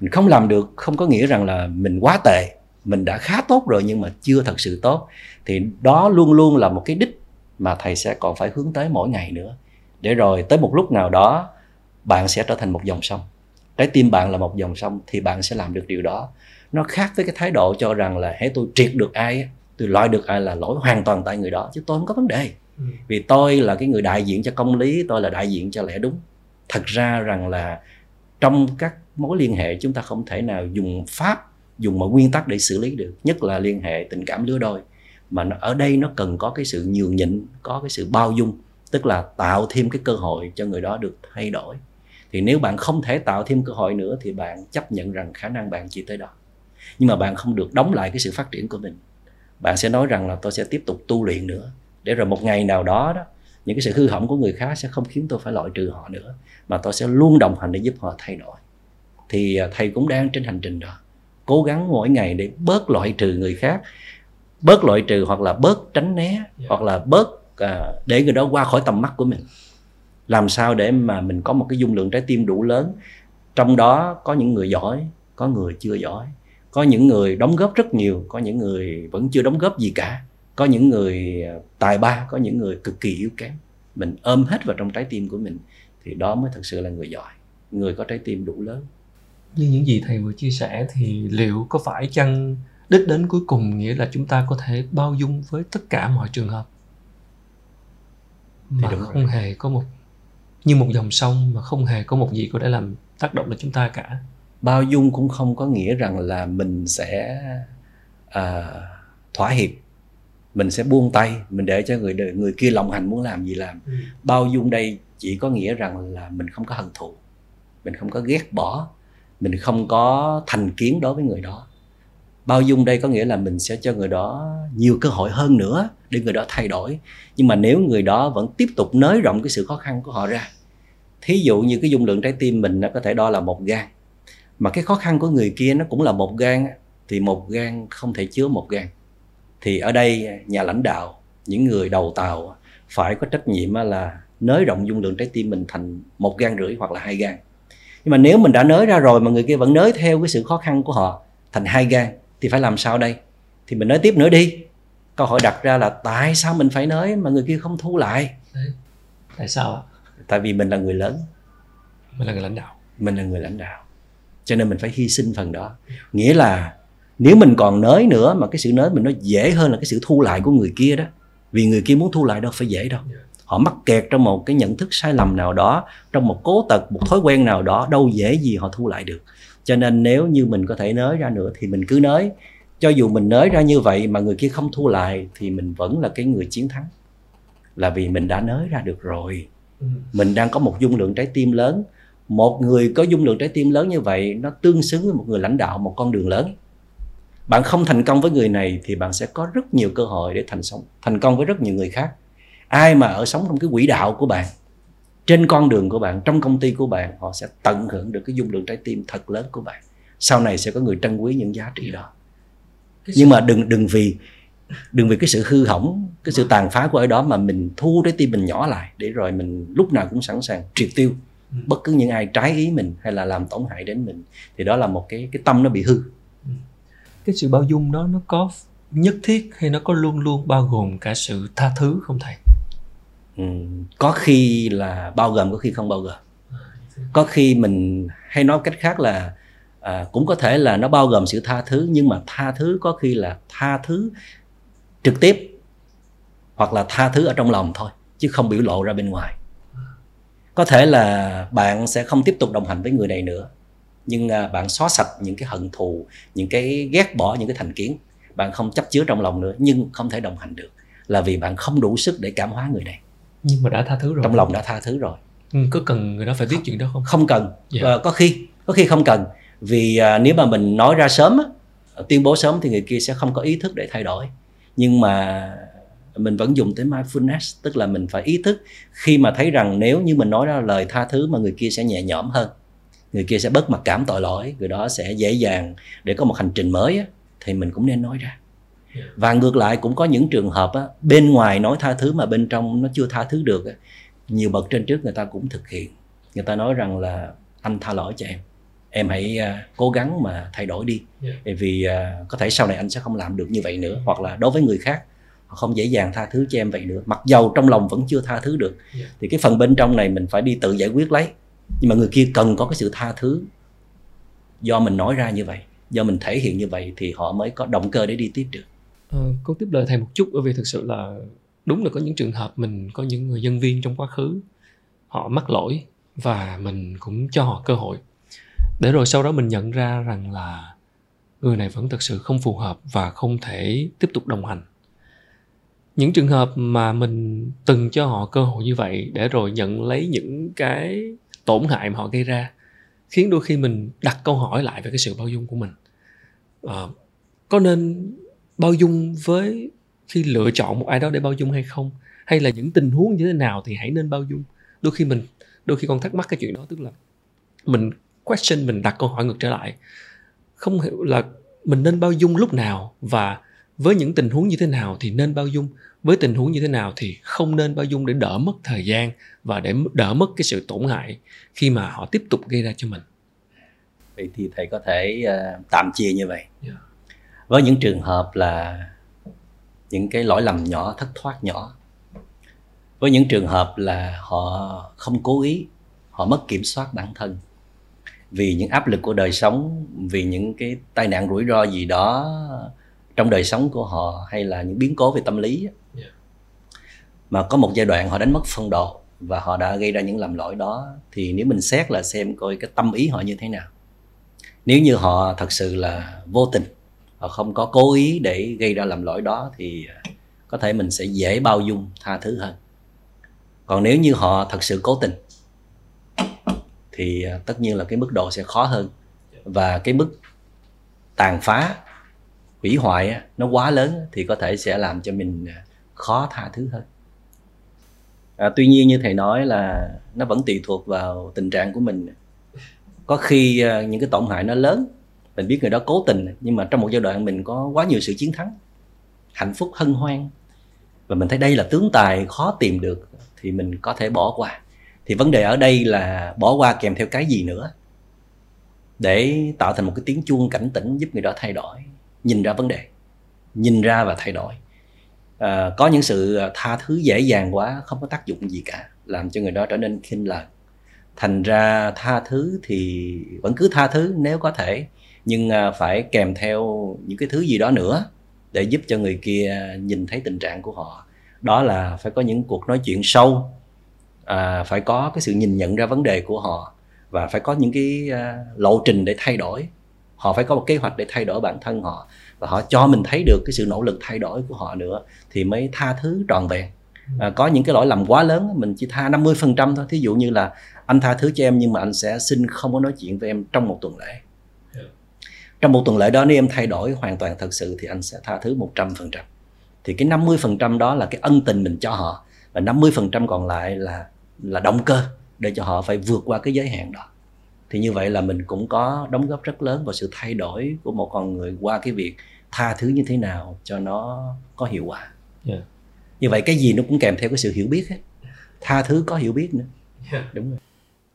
Mình không làm được không có nghĩa rằng là mình quá tệ. Mình đã khá tốt rồi nhưng mà chưa thật sự tốt. Thì đó luôn luôn là một cái đích mà thầy sẽ còn phải hướng tới mỗi ngày nữa. Để rồi tới một lúc nào đó bạn sẽ trở thành một dòng sông. Trái tim bạn là một dòng sông thì bạn sẽ làm được điều đó. Nó khác với cái thái độ cho rằng là hãy tôi triệt được ai tôi loại được ai là lỗi hoàn toàn tại người đó. Chứ tôi không có vấn đề. Ừ. vì tôi là cái người đại diện cho công lý tôi là đại diện cho lẽ đúng. Thật ra rằng là trong các mối liên hệ chúng ta không thể nào dùng pháp dùng mọi nguyên tắc để xử lý được nhất là liên hệ tình cảm lứa đôi mà ở đây nó cần có cái sự nhường nhịn, có cái sự bao dung, tức là tạo thêm cái cơ hội cho người đó được thay đổi. Thì nếu bạn không thể tạo thêm cơ hội nữa thì bạn chấp nhận rằng khả năng bạn chỉ tới đó. Nhưng mà bạn không được đóng lại cái sự phát triển của mình. Bạn sẽ nói rằng là tôi sẽ tiếp tục tu luyện nữa. Để rồi một ngày nào đó đó, những cái sự hư hỏng của người khác sẽ không khiến tôi phải loại trừ họ nữa, mà tôi sẽ luôn đồng hành để giúp họ thay đổi. Thì à, thầy cũng đang trên hành trình đó. Cố gắng mỗi ngày để bớt loại trừ người khác bớt loại trừ hoặc là bớt tránh né yeah. Dạ. hoặc là bớt à, để người đó qua khỏi tầm mắt của mình làm sao để mà mình có một cái dung lượng trái tim đủ lớn trong đó có những người giỏi có người chưa giỏi có những người đóng góp rất nhiều có những người vẫn chưa đóng góp gì cả có những người à, tài ba có những người cực kỳ yếu kém mình ôm hết vào trong trái tim của mình thì đó mới thật sự là người giỏi người có trái tim đủ lớn như những gì thầy vừa chia sẻ thì liệu có phải chăng đích đến cuối cùng nghĩa là chúng ta có thể bao dung với tất cả mọi trường hợp. Mà thì không rồi. hề có một như một dòng sông mà không hề có một gì có thể làm tác động đến chúng ta cả. Bao dung cũng không có nghĩa rằng là mình sẽ à, thỏa hiệp. Mình sẽ buông tay mình để cho người người kia lòng hành muốn làm gì làm. Ừ. bao dung đây chỉ có nghĩa rằng là mình không có hận thù mình không có ghét bỏ mình không có thành kiến đối với người đó bao dung đây có nghĩa là mình sẽ cho người đó nhiều cơ hội hơn nữa để người đó thay đổi. Nhưng mà nếu người đó vẫn tiếp tục nới rộng cái sự khó khăn của họ ra, thí dụ như cái dung lượng trái tim mình nó có thể đo là một gan mà cái khó khăn của người kia nó cũng là một gan thì một gan không thể chứa một gan thì ở đây nhà lãnh đạo, những người đầu tàu phải có trách nhiệm là nới rộng dung lượng trái tim mình thành một gan rưỡi hoặc là hai gan nhưng mà nếu mình đã nới ra rồi mà người kia vẫn nới theo cái sự khó khăn của họ thành hai gan thì phải làm sao đây? Thì mình nói tiếp nữa đi. Câu hỏi đặt ra là tại sao mình phải nới mà người kia không thu lại? Tại sao tại vì mình là người lớn. Mình là người lãnh đạo. Mình là người lãnh đạo. Cho nên mình phải hy sinh phần đó. Nghĩa là nếu mình còn nới nữa mà cái sự nới mình nó dễ hơn là cái sự thu lại của người kia đó. Vì người kia muốn thu lại đâu phải dễ đâu. Họ mắc kẹt trong một cái nhận thức sai lầm nào đó trong một cố tật một thói quen nào đó đâu dễ gì họ thu lại được cho nên nếu như mình có thể nới ra nữa thì mình cứ nới. Cho dù mình nới ra như vậy mà người kia không thu lại thì mình vẫn là cái người chiến thắng. Là vì mình đã nới ra được rồi. Ừ. mình đang có một dung lượng trái tim lớn. Một người có dung lượng trái tim lớn như vậy nó tương xứng với một người lãnh đạo một con đường lớn. Bạn không thành công với người này thì bạn sẽ có rất nhiều cơ hội để thành sống thành công với rất nhiều người khác. Ai mà ở sống trong cái quỹ đạo của bạn trên con đường của bạn trong công ty của bạn họ sẽ tận hưởng được cái dung lượng trái tim thật lớn của bạn. Sau này sẽ có người trân quý những giá trị đó. Nhưng mà đừng đừng vì đừng vì cái sự hư hỏng cái sự tàn phá của ở đó mà mình thu trái tim mình nhỏ lại để rồi mình lúc nào cũng sẵn sàng triệt tiêu ừ. bất cứ những ai trái ý mình hay là làm tổn hại đến mình. Thì đó là một cái cái tâm nó bị hư. Ừ. cái sự bao dung đó nó có nhất thiết hay nó có luôn luôn bao gồm cả sự tha thứ không thầy Ừ. có khi là bao gồm có khi không bao gồm. Có khi mình hay nói cách khác là à, cũng có thể là nó bao gồm sự tha thứ nhưng mà tha thứ có khi là tha thứ trực tiếp hoặc là tha thứ ở trong lòng thôi chứ không biểu lộ ra bên ngoài. Có thể là bạn sẽ không tiếp tục đồng hành với người này nữa nhưng à, bạn xóa sạch những cái hận thù những cái ghét bỏ những cái thành kiến. Bạn không chấp chứa trong lòng nữa nhưng không thể đồng hành được là vì bạn không đủ sức để cảm hóa người này nhưng mà đã tha thứ rồi. Trong lòng đã tha thứ rồi. Ừ, có cần người đó phải biết chuyện đó không? Không cần. Dạ. Ờ, có khi có khi không cần. Vì à, nếu mà mình nói ra sớm tuyên bố sớm thì người kia sẽ không có ý thức để thay đổi. Nhưng mà mình vẫn dùng tới mindfulness tức là mình phải ý thức khi mà thấy rằng nếu như mình nói ra lời tha thứ mà người kia sẽ nhẹ nhõm hơn người kia sẽ bớt mặc cảm tội lỗi người đó sẽ dễ dàng để có một hành trình mới á, thì mình cũng nên nói ra và ngược lại cũng có những trường hợp á, bên ngoài nói tha thứ mà bên trong nó chưa tha thứ được á. nhiều bậc trên trước người ta cũng thực hiện người ta nói rằng là anh tha lỗi cho em em hãy uh, cố gắng mà thay đổi đi yeah. Vì uh, có thể sau này anh sẽ không làm được như vậy nữa hoặc là đối với người khác họ không dễ dàng tha thứ cho em vậy nữa mặc dầu trong lòng vẫn chưa tha thứ được yeah. Thì cái phần bên trong này mình phải đi tự giải quyết lấy nhưng mà người kia cần có cái sự tha thứ do mình nói ra như vậy do mình thể hiện như vậy thì họ mới có động cơ để đi tiếp được à, tiếp lời thầy một chút bởi vì thực sự là đúng là có những trường hợp mình có những người nhân viên trong quá khứ họ mắc lỗi và mình cũng cho họ cơ hội. Để rồi sau đó mình nhận ra rằng là người này vẫn thực sự không phù hợp và không thể tiếp tục đồng hành. Những trường hợp mà mình từng cho họ cơ hội như vậy để rồi nhận lấy những cái tổn hại mà họ gây ra khiến đôi khi mình đặt câu hỏi lại về cái sự bao dung của mình. À, có nên bao dung với khi lựa chọn một ai đó để bao dung hay không? Hay là những tình huống như thế nào thì hãy nên bao dung? Đôi khi mình đôi khi con thắc mắc cái chuyện đó tức là mình question mình đặt câu hỏi ngược trở lại. Không hiểu là mình nên bao dung lúc nào và với những tình huống như thế nào thì nên bao dung? Với tình huống như thế nào thì không nên bao dung để đỡ mất thời gian và để đỡ mất cái sự tổn hại khi mà họ tiếp tục gây ra cho mình? Vậy thì thầy có thể uh, tạm chia như vậy. Yeah. Với những trường hợp là những cái lỗi lầm nhỏ thất thoát nhỏ. Với những trường hợp là họ không cố ý họ mất kiểm soát bản thân vì những áp lực của đời sống vì những cái tai nạn rủi ro gì đó trong đời sống của họ hay là những biến cố về tâm lý yeah. mà có một giai đoạn họ đánh mất phong độ và họ đã gây ra những lầm lỗi đó thì nếu mình xét là xem coi cái tâm ý họ như thế nào. Nếu như họ thật sự là vô tình họ không có cố ý để gây ra lầm lỗi đó thì à, có thể mình sẽ dễ bao dung tha thứ hơn. Còn nếu như họ thật sự cố tình thì à, tất nhiên là cái mức độ sẽ khó hơn. Và cái mức tàn phá hủy hoại nó quá lớn thì có thể sẽ làm cho mình à, khó tha thứ hơn. À, tuy nhiên như thầy nói là nó vẫn tùy thuộc vào tình trạng của mình. Có khi những cái tổn hại nó lớn mình biết người đó cố tình nhưng mà trong một giai đoạn mình có quá nhiều sự chiến thắng hạnh phúc hân hoan. Và mình thấy đây là tướng tài khó tìm được thì mình có thể bỏ qua. Thì vấn đề ở đây là bỏ qua kèm theo cái gì nữa? Để tạo thành một cái tiếng chuông cảnh tỉnh giúp người đó thay đổi nhìn ra vấn đề nhìn ra và thay đổi. À, có những sự tha thứ dễ dàng quá không có tác dụng gì cả làm cho người đó trở nên khinh lời thành ra tha thứ thì vẫn cứ tha thứ nếu có thể nhưng à, phải kèm theo những cái thứ gì đó nữa để giúp cho người kia nhìn thấy tình trạng của họ. Đó là phải có những cuộc nói chuyện sâu à, phải có cái sự nhìn nhận ra vấn đề của họ và phải có những cái uh, lộ trình để thay đổi. Họ phải có một kế hoạch để thay đổi bản thân họ và họ cho mình thấy được cái sự nỗ lực thay đổi của họ nữa thì mới tha thứ trọn vẹn. À, có những cái lỗi lầm quá lớn mình chỉ tha 50% thôi. Thí dụ như là anh tha thứ cho em nhưng mà anh sẽ xin không có nói chuyện với em trong một tuần lễ trong một tuần lễ đó nếu em thay đổi hoàn toàn thật sự thì anh sẽ tha thứ 100% thì cái 50% đó là cái ân tình mình cho họ và 50% còn lại là là động cơ để cho họ phải vượt qua cái giới hạn đó. Thì như vậy là mình cũng có đóng góp rất lớn vào sự thay đổi của một con người qua cái việc tha thứ như thế nào cho nó có hiệu quả. Yeah. như vậy cái gì nó cũng kèm theo cái sự hiểu biết hết. Tha thứ có hiểu biết nữa. Yeah. đúng rồi.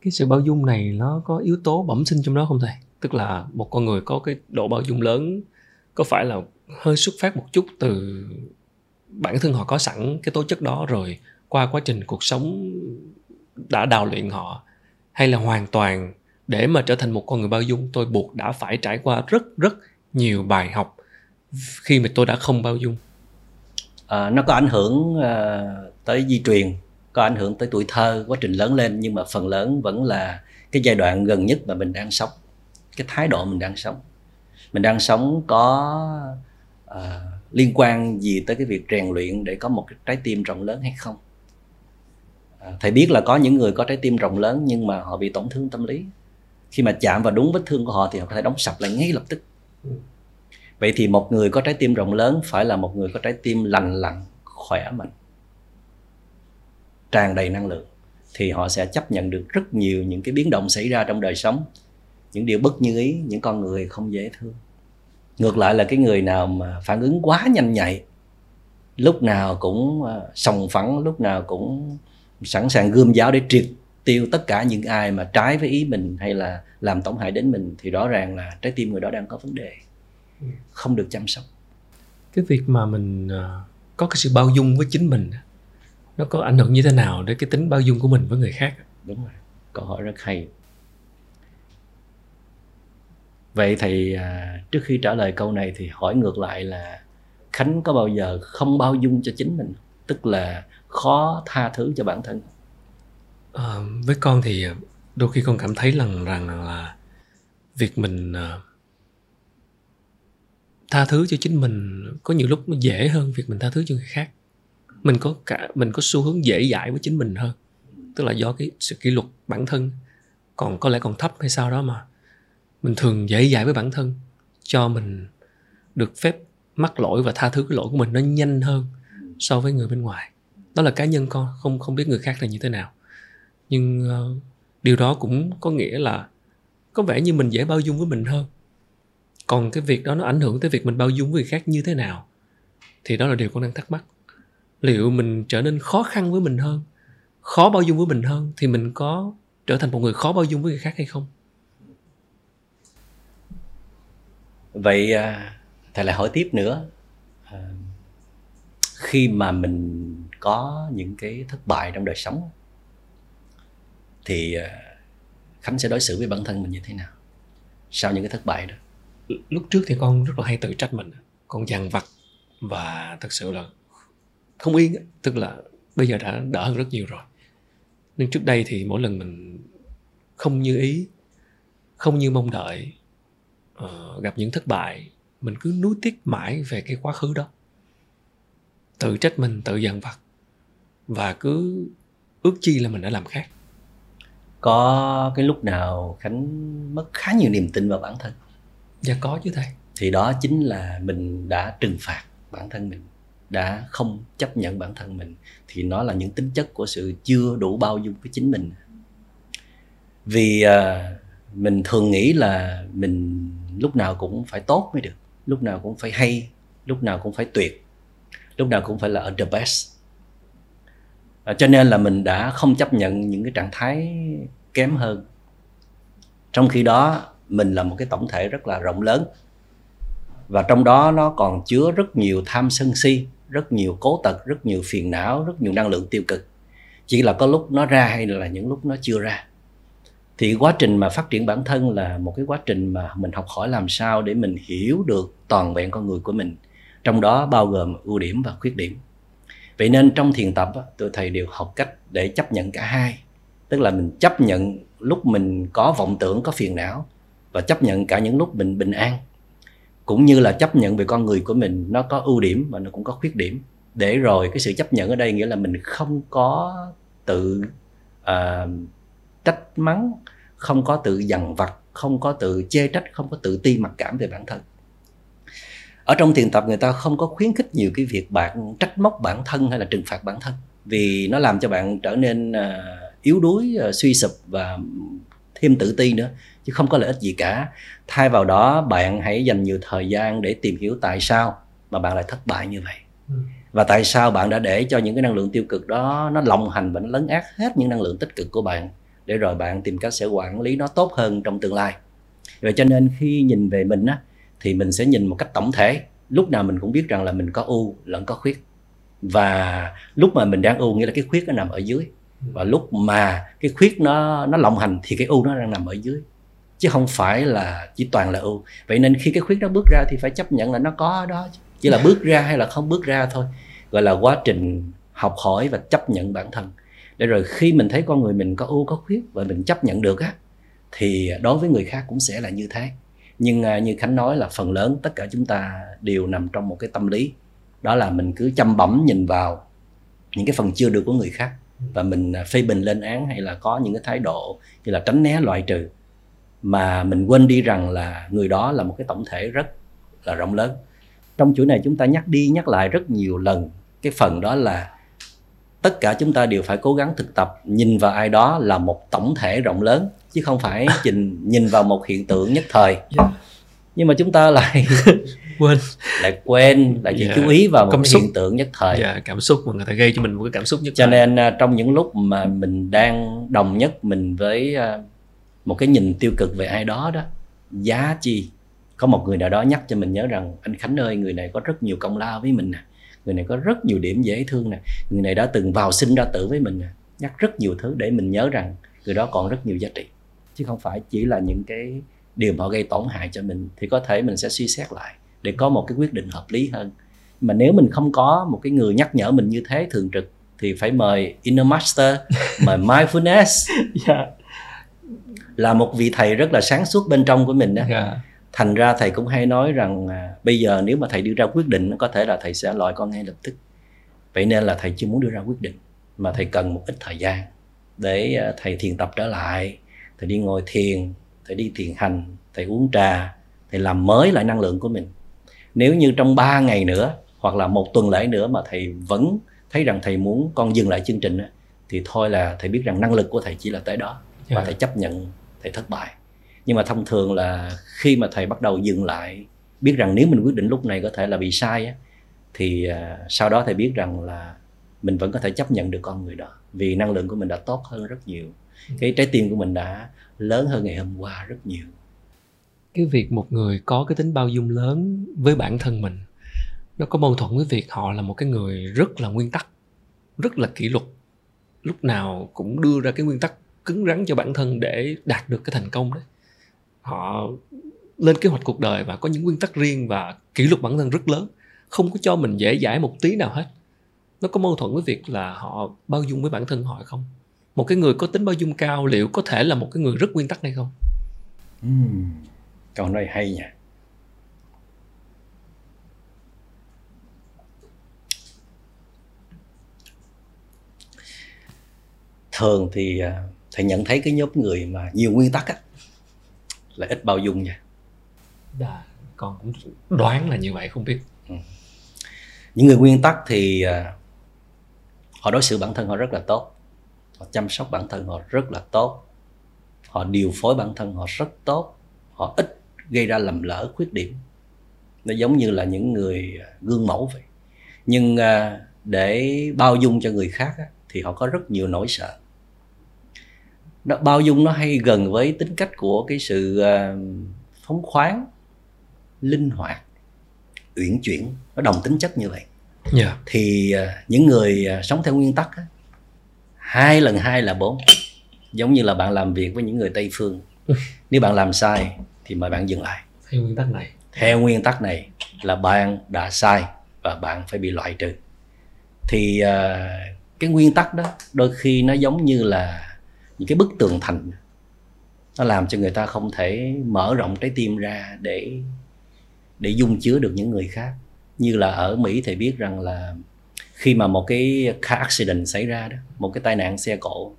Cái sự bao dung này nó có yếu tố bẩm sinh trong đó không thầy tức là một con người có cái độ bao dung lớn có phải là hơi xuất phát một chút từ bản thân họ có sẵn cái tố chất đó rồi qua quá trình cuộc sống đã đào luyện họ hay là hoàn toàn để mà trở thành một con người bao dung tôi buộc đã phải trải qua rất rất nhiều bài học khi mà tôi đã không bao dung? À, nó có ảnh hưởng uh, tới di truyền có ảnh hưởng tới tuổi thơ quá trình lớn lên nhưng mà phần lớn vẫn là cái giai đoạn gần nhất mà mình đang sống cái thái độ mình đang sống. Mình đang sống có uh, liên quan gì tới cái việc rèn luyện để có một cái trái tim rộng lớn hay không? Uh, thầy biết là có những người có trái tim rộng lớn nhưng mà họ bị tổn thương tâm lý. Khi mà chạm vào đúng vết thương của họ thì họ có thể đóng sập lại ngay lập tức. Vậy thì một người có trái tim rộng lớn phải là một người có trái tim lành lặn khỏe mạnh tràn đầy năng lượng thì họ sẽ chấp nhận được rất nhiều những cái biến động xảy ra trong đời sống những điều bất như ý những con người không dễ thương. Ngược lại là cái người nào mà phản ứng quá nhanh nhạy lúc nào cũng à, sòng phẳng lúc nào cũng sẵn sàng gươm giáo để triệt tiêu tất cả những ai mà trái với ý mình hay là làm tổn hại đến mình thì rõ ràng là trái tim người đó đang có vấn đề. Không được chăm sóc. Cái việc mà mình à, có cái sự bao dung với chính mình nó có ảnh hưởng như thế nào đến cái tính bao dung của mình với người khác đúng rồi. Câu hỏi rất hay vậy thì à, trước khi trả lời câu này thì hỏi ngược lại là khánh có bao giờ không bao dung cho chính mình tức là khó tha thứ cho bản thân. À, với con thì đôi khi con cảm thấy rằng rằng là việc mình à, tha thứ cho chính mình có nhiều lúc nó dễ hơn việc mình tha thứ cho người khác. Mình có cả mình có xu hướng dễ dãi với chính mình hơn. Tức là do cái sự kỷ luật bản thân. Còn có lẽ còn thấp hay sao đó mà mình thường dễ dãi với bản thân cho mình được phép mắc lỗi và tha thứ cái lỗi của mình nó nhanh hơn so với người bên ngoài. Đó là cá nhân con không không biết người khác là như thế nào. Nhưng uh, điều đó cũng có nghĩa là có vẻ như mình dễ bao dung với mình hơn. Còn cái việc đó nó ảnh hưởng tới việc mình bao dung với người khác như thế nào thì đó là điều con đang thắc mắc. Liệu mình trở nên khó khăn với mình hơn khó bao dung với mình hơn thì mình có trở thành một người khó bao dung với người khác hay không? Vậy à, thầy lại hỏi tiếp nữa. À, khi mà mình có những cái thất bại trong đời sống, thì à, khánh sẽ đối xử với bản thân mình như thế nào? Sau những cái thất bại đó. Lúc trước thì con rất là hay tự trách mình. Con dằn vặt và thật sự là không yên tức là bây giờ đã đỡ hơn rất nhiều rồi. Nhưng trước đây thì mỗi lần mình không như ý, không như mong đợi uh, gặp những thất bại mình cứ nuối tiếc mãi về cái quá khứ đó. Tự trách mình tự dằn vặt và cứ ước chi là mình đã làm khác. Có cái lúc nào khánh mất khá nhiều niềm tin vào bản thân? Dạ có chứ thầy. Thì đó chính là mình đã trừng phạt bản thân mình đã không chấp nhận bản thân mình thì nó là những tính chất của sự chưa đủ bao dung với chính mình. Vì à, mình thường nghĩ là mình lúc nào cũng phải tốt mới được lúc nào cũng phải hay lúc nào cũng phải tuyệt lúc nào cũng phải là ở the best. À, cho nên là mình đã không chấp nhận những cái trạng thái kém hơn. Trong khi đó mình là một cái tổng thể rất là rộng lớn. Và trong đó nó còn chứa rất nhiều tham sân si rất nhiều cố tật rất nhiều phiền não rất nhiều năng lượng tiêu cực. Chỉ là có lúc nó ra hay là những lúc nó chưa ra thì quá trình mà phát triển bản thân là một cái quá trình mà mình học hỏi làm sao để mình hiểu được toàn vẹn con người của mình. Trong đó bao gồm ưu điểm và khuyết điểm. Vậy nên trong thiền tập tôi tụi thầy đều học cách để chấp nhận cả hai. Tức là mình chấp nhận lúc mình có vọng tưởng có phiền não và chấp nhận cả những lúc mình bình an. Cũng như là chấp nhận về con người của mình nó có ưu điểm và nó cũng có khuyết điểm. Để rồi cái sự chấp nhận ở đây nghĩa là mình không có tự uh, trách mắng không có tự dằn vặt không có tự chê trách không có tự ti mặc cảm về bản thân. Ở trong thiền tập người ta không có khuyến khích nhiều cái việc bạn trách móc bản thân hay là trừng phạt bản thân vì nó làm cho bạn trở nên uh, yếu đuối uh, suy sụp và thêm tự ti nữa chứ không có lợi ích gì cả. Thay vào đó bạn hãy dành nhiều thời gian để tìm hiểu tại sao mà bạn lại thất bại như vậy. Ừ. và tại sao bạn đã để cho những cái năng lượng tiêu cực đó nó lộng hành và nó lấn át hết những năng lượng tích cực của bạn để rồi bạn tìm cách sẽ quản lý nó tốt hơn trong tương lai. Vậy cho nên khi nhìn về mình á thì mình sẽ nhìn một cách tổng thể. Lúc nào mình cũng biết rằng là mình có ưu lẫn có khuyết. Và lúc mà mình đang ưu nghĩa là cái khuyết nó nằm ở dưới. Và lúc mà cái khuyết nó nó lộng hành thì cái ưu nó đang nằm ở dưới. Chứ không phải là chỉ toàn là ưu. Vậy nên khi cái khuyết nó bước ra thì phải chấp nhận là nó có đó chỉ là bước ra hay là không bước ra thôi. Gọi là quá trình học hỏi và chấp nhận bản thân để rồi khi mình thấy con người mình có ưu, có khuyết và mình chấp nhận được á, thì đối với người khác cũng sẽ là như thế. Nhưng à, như khánh nói là phần lớn tất cả chúng ta đều nằm trong một cái tâm lý. Đó là mình cứ chăm bẩm nhìn vào những cái phần chưa được của người khác và mình à, phê bình lên án hay là có những cái thái độ như là tránh né, loại trừ. Mà mình quên đi rằng là người đó là một cái tổng thể rất là rộng lớn. Trong chuỗi này chúng ta nhắc đi nhắc lại rất nhiều lần, cái phần đó là tất cả chúng ta đều phải cố gắng thực tập nhìn vào ai đó là một tổng thể rộng lớn chứ không phải nhìn nhìn vào một hiện tượng nhất thời yeah. Dạ. nhưng mà chúng ta lại quên lại quên lại chỉ yeah. Dạ. chú ý vào một cái hiện tượng nhất thời yeah, dạ, cảm xúc mà người ta gây cho mình một cái cảm xúc nhất cho thời. nên uh, trong những lúc mà mình đang đồng nhất mình với uh, một cái nhìn tiêu cực về ai đó đó giá chi có một người nào đó nhắc cho mình nhớ rằng anh khánh ơi người này có rất nhiều công lao với mình nè người này có rất nhiều điểm dễ thương nè người này đã từng vào sinh ra tử với mình nè nhắc rất nhiều thứ để mình nhớ rằng người đó còn rất nhiều giá trị chứ không phải chỉ là những cái điều mà họ gây tổn hại cho mình thì có thể mình sẽ suy xét lại để có một cái quyết định hợp lý hơn mà nếu mình không có một cái người nhắc nhở mình như thế thường trực thì phải mời inner master mời mindfulness yeah. Dạ. là một vị thầy rất là sáng suốt bên trong của mình đó yeah. Thành ra thầy cũng hay nói rằng à, bây giờ nếu mà thầy đưa ra quyết định có thể là thầy sẽ loại con ngay lập tức. Vậy nên là thầy chưa muốn đưa ra quyết định mà thầy cần một ít thời gian để à, thầy thiền tập trở lại thầy đi ngồi thiền thầy đi thiền hành thầy uống trà thầy làm mới lại năng lượng của mình. Nếu như trong 3 ngày nữa hoặc là một tuần lễ nữa mà thầy vẫn thấy rằng thầy muốn con dừng lại chương trình thì thôi là thầy biết rằng năng lực của thầy chỉ là tới đó và dạ. thầy chấp nhận thầy thất bại nhưng mà thông thường là khi mà thầy bắt đầu dừng lại biết rằng nếu mình quyết định lúc này có thể là bị sai á, thì uh, sau đó thầy biết rằng là mình vẫn có thể chấp nhận được con người đó vì năng lượng của mình đã tốt hơn rất nhiều. Ừ. cái trái tim của mình đã lớn hơn ngày hôm qua rất nhiều. Cái việc một người có cái tính bao dung lớn với bản thân mình nó có mâu thuẫn với việc họ là một cái người rất là nguyên tắc rất là kỷ luật. Lúc nào cũng đưa ra cái nguyên tắc cứng rắn cho bản thân để đạt được cái thành công đấy họ lên kế hoạch cuộc đời và có những nguyên tắc riêng và kỷ luật bản thân rất lớn. Không có cho mình dễ dãi một tí nào hết. Nó có mâu thuẫn với việc là họ bao dung với bản thân họ không? Một cái người có tính bao dung cao liệu có thể là một cái người rất nguyên tắc hay không? Uhm, câu nói hay nha. Thường thì à, thầy nhận thấy cái nhóm người mà nhiều nguyên tắc á là ít bao dung nha. Đà, con cũng đoán là như vậy không biết. Ừ. những người nguyên tắc thì à, họ đối xử bản thân họ rất là tốt. Họ chăm sóc bản thân họ rất là tốt. Họ điều phối bản thân họ rất tốt. Họ ít gây ra lầm lỡ khuyết điểm. Nó giống như là những người gương mẫu vậy. Nhưng à, để bao dung cho người khác thì họ có rất nhiều nỗi sợ nó bao dung nó hay gần với tính cách của cái sự à, phóng khoáng linh hoạt uyển chuyển. Nó đồng tính chất như vậy. Yeah. Dạ. thì uh, những người uh, sống theo nguyên tắc hai lần hai là bốn. Giống như là bạn làm việc với những người tây phương. Nếu bạn làm sai thì mời bạn dừng lại. Theo nguyên tắc này. Theo nguyên tắc này là bạn đã sai và bạn phải bị loại trừ. Thì uh, cái nguyên tắc đó đôi khi nó giống như là những cái bức tường thành. Nó làm cho người ta không thể mở rộng trái tim ra để để dung chứa được những người khác. Như là ở mỹ thì biết rằng là khi mà một cái car accident xảy ra đó, một cái tai nạn xe cộ,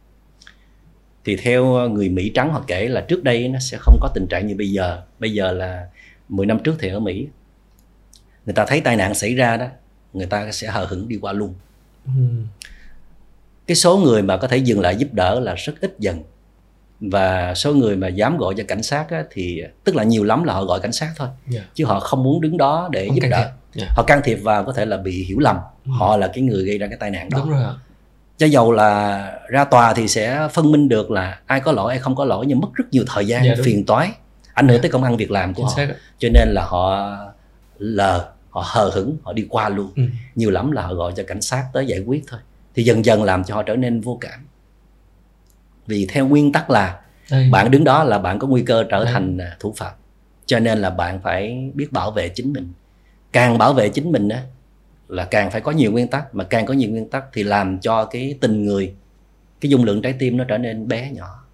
thì theo người Mỹ trắng họ kể là trước đây nó sẽ không có tình trạng như bây giờ. Bây giờ là 10 năm trước thì ở Mỹ, người ta thấy tai nạn xảy ra đó, người ta sẽ hờ hững đi qua luôn. Ừ cái số người mà có thể dừng lại giúp đỡ là rất ít dần và số người mà dám gọi cho cảnh sát á, thì tức là nhiều lắm là họ gọi cảnh sát thôi yeah. Dạ. chứ họ không muốn đứng đó để không giúp đỡ yeah. Dạ. họ can thiệp vào có thể là bị hiểu lầm ừ. họ là cái người gây ra cái tai nạn đó Đúng rồi. cho dầu là ra tòa thì sẽ phân minh được là ai có lỗi ai không có lỗi nhưng mất rất nhiều thời gian yeah, dạ, phiền toái ảnh hưởng yeah. tới công ăn việc làm của Chính họ cho nên là họ lờ họ hờ hững họ đi qua luôn ừ. nhiều lắm là họ gọi cho cảnh sát tới giải quyết thôi thì dần dần làm cho họ trở nên vô cảm. Vì theo nguyên tắc là Đây. bạn đứng đó là bạn có nguy cơ trở Đây. thành à, thủ phạm. Cho nên là bạn phải biết bảo vệ chính mình. Càng bảo vệ chính mình á là càng phải có nhiều nguyên tắc. Mà càng có nhiều nguyên tắc thì làm cho cái tình người cái dung lượng trái tim nó trở nên bé nhỏ.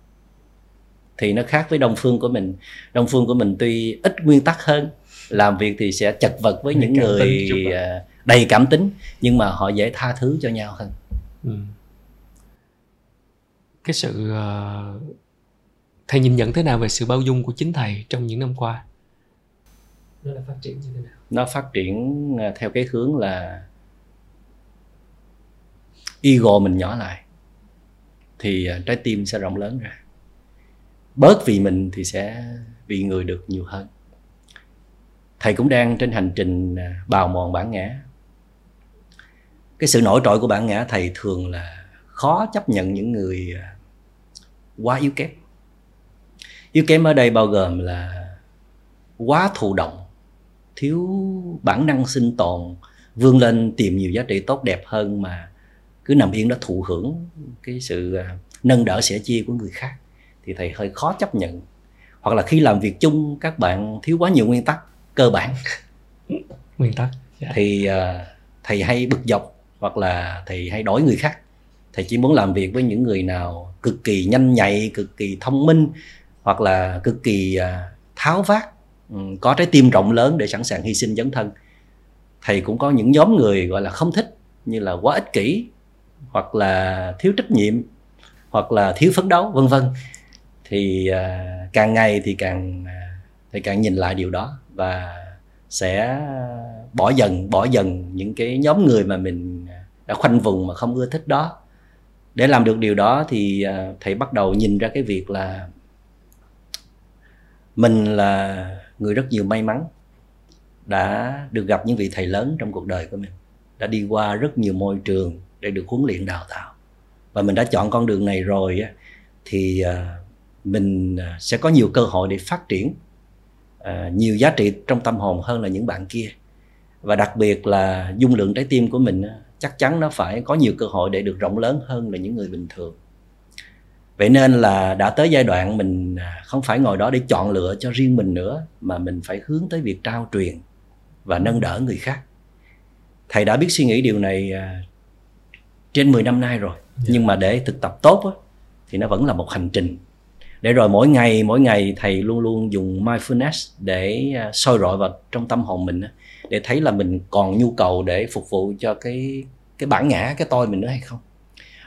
Thì nó khác với đông phương của mình. Đông phương của mình tuy ít nguyên tắc hơn làm việc thì sẽ chật vật với những người à, đầy cảm tính nhưng mà họ dễ tha thứ cho nhau hơn cái sự uh, thầy nhìn nhận thế nào về sự bao dung của chính thầy trong những năm qua? Nó là phát triển như thế nào? Nó phát triển ờ, theo cái hướng là ego mình nhỏ lại thì ờ, trái tim sẽ rộng lớn ra. Bớt vì mình thì sẽ vì người được nhiều hơn. Thầy cũng đang trên hành trình bào mòn bản ngã cái sự nổi trội của bản ngã thầy thường là khó chấp nhận những người quá yếu kém yếu kém ở đây bao gồm là quá thụ động thiếu bản năng sinh tồn vươn lên tìm nhiều giá trị tốt đẹp hơn mà cứ nằm yên đó thụ hưởng cái sự à, nâng đỡ sẻ chia của người khác thì thầy hơi khó chấp nhận hoặc là khi làm việc chung các bạn thiếu quá nhiều nguyên tắc cơ bản nguyên tắc yeah. Dạ. thì uh, thầy hay bực dọc hoặc là thầy hay đổi người khác. Thầy chỉ muốn làm việc với những người nào cực kỳ nhanh nhạy, cực kỳ thông minh, hoặc là cực kỳ à, tháo vát ừ, có trái tim rộng lớn để sẵn sàng hy sinh dấn thân. Thầy cũng có những nhóm người gọi là không thích, như là quá ích kỷ, hoặc là thiếu trách nhiệm, hoặc là thiếu phấn đấu, vân vân. Thì à, càng ngày thì càng à, thì càng nhìn lại điều đó và sẽ bỏ dần bỏ dần những cái nhóm người mà mình đã khoanh vùng mà không ưa thích đó. Để làm được điều đó thì à, thầy bắt đầu nhìn ra cái việc là mình là người rất nhiều may mắn đã được gặp những vị thầy lớn trong cuộc đời của mình, đã đi qua rất nhiều môi trường để được huấn luyện đào tạo. Và mình đã chọn con đường này rồi thì à, mình à, sẽ có nhiều cơ hội để phát triển nhiều giá trị trong tâm hồn hơn là những bạn kia. Và đặc biệt là dung lượng trái tim của mình chắc chắn nó phải có nhiều cơ hội để được rộng lớn hơn là những người bình thường vậy nên là đã tới giai đoạn mình à, không phải ngồi đó để chọn lựa cho riêng mình nữa mà mình phải hướng tới việc trao truyền và nâng đỡ người khác thầy đã biết suy nghĩ điều này à, trên 10 năm nay rồi yeah. Dạ. nhưng mà để thực tập tốt á, thì nó vẫn là một hành trình để rồi mỗi ngày mỗi ngày thầy luôn luôn dùng mindfulness để à, soi rọi vào trong tâm hồn mình để thấy là mình còn nhu cầu để phục vụ cho cái cái bản ngã cái tôi mình nữa hay không?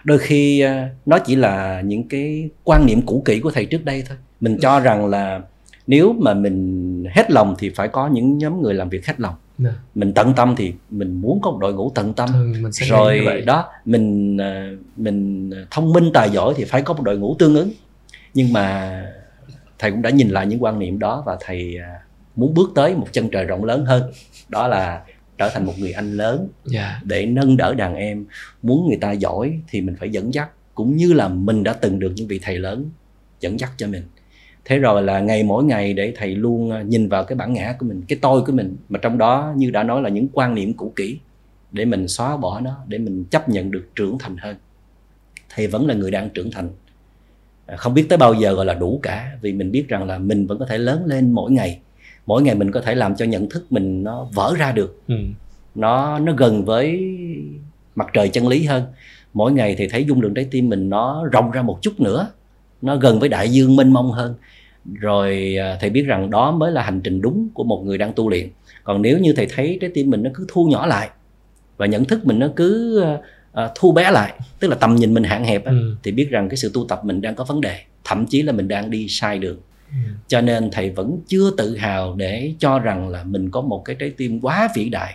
Đôi khi à, nó chỉ là những cái quan niệm cũ kỹ của thầy trước đây thôi. Mình cho rằng là nếu mà mình hết lòng thì phải có những nhóm người làm việc hết lòng. Nè. Dạ. mình tận tâm thì mình muốn có một đội ngũ tận tâm. Ừ, mình rồi đó mình à, mình thông minh tài giỏi thì phải có một đội ngũ tương ứng. Nhưng mà thầy cũng đã nhìn lại những quan niệm đó và thầy à, muốn bước tới một chân trời rộng lớn hơn đó là trở thành một người anh lớn yeah. Dạ. để nâng đỡ đàn em muốn người ta giỏi thì mình phải dẫn dắt cũng như là mình đã từng được những vị thầy lớn dẫn dắt cho mình thế rồi là ngày mỗi ngày để thầy luôn à, nhìn vào cái bản ngã của mình cái tôi của mình mà trong đó như đã nói là những quan niệm cũ kỹ để mình xóa bỏ nó để mình chấp nhận được trưởng thành hơn thầy vẫn là người đang trưởng thành à, không biết tới bao giờ gọi là đủ cả vì mình biết rằng là mình vẫn có thể lớn lên mỗi ngày mỗi ngày mình có thể làm cho nhận thức mình nó vỡ ra được ừ. nó nó gần với mặt trời chân lý hơn mỗi ngày thì thấy dung lượng trái tim mình nó rộng ra một chút nữa nó gần với đại dương mênh mông hơn rồi à, thầy biết rằng đó mới là hành trình đúng của một người đang tu luyện còn nếu như thầy thấy trái tim mình nó cứ thu nhỏ lại và nhận thức mình nó cứ uh, thu bé lại tức là tầm nhìn mình hạn hẹp ừ. thì biết rằng cái sự tu tập mình đang có vấn đề thậm chí là mình đang đi sai đường. Cho nên thầy vẫn chưa tự hào để cho rằng là mình có một cái trái tim quá vĩ đại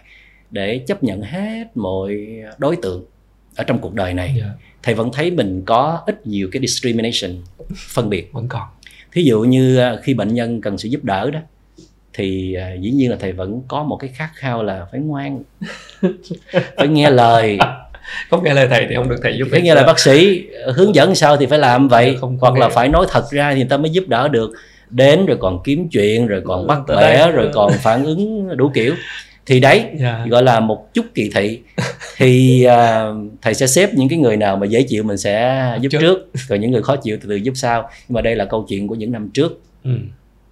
để chấp nhận hết mọi đối tượng ở trong cuộc đời này yeah. Dạ. thầy vẫn thấy mình có ít nhiều cái discrimination phân biệt vẫn còn thí dụ như à, khi bệnh nhân cần sự giúp đỡ đó thì uh, dĩ nhiên là thầy vẫn có một cái khát khao là phải ngoan phải nghe lời không nghe lời thầy thì không được thầy giúp phải nghe lời bác sĩ hướng dẫn sao thì phải làm vậy không, không hoặc là phải nói thật ra thì người ta mới giúp đỡ được đến rồi còn kiếm chuyện rồi còn ừ, bắt bẻ rồi còn phản ứng đủ kiểu thì đấy yeah. Dạ. gọi là một chút kỳ thị thì uh, thầy sẽ xếp những cái người nào mà dễ chịu mình sẽ giúp trước, trước rồi những người khó chịu từ từ giúp sau nhưng mà đây là câu chuyện của những năm trước ừ.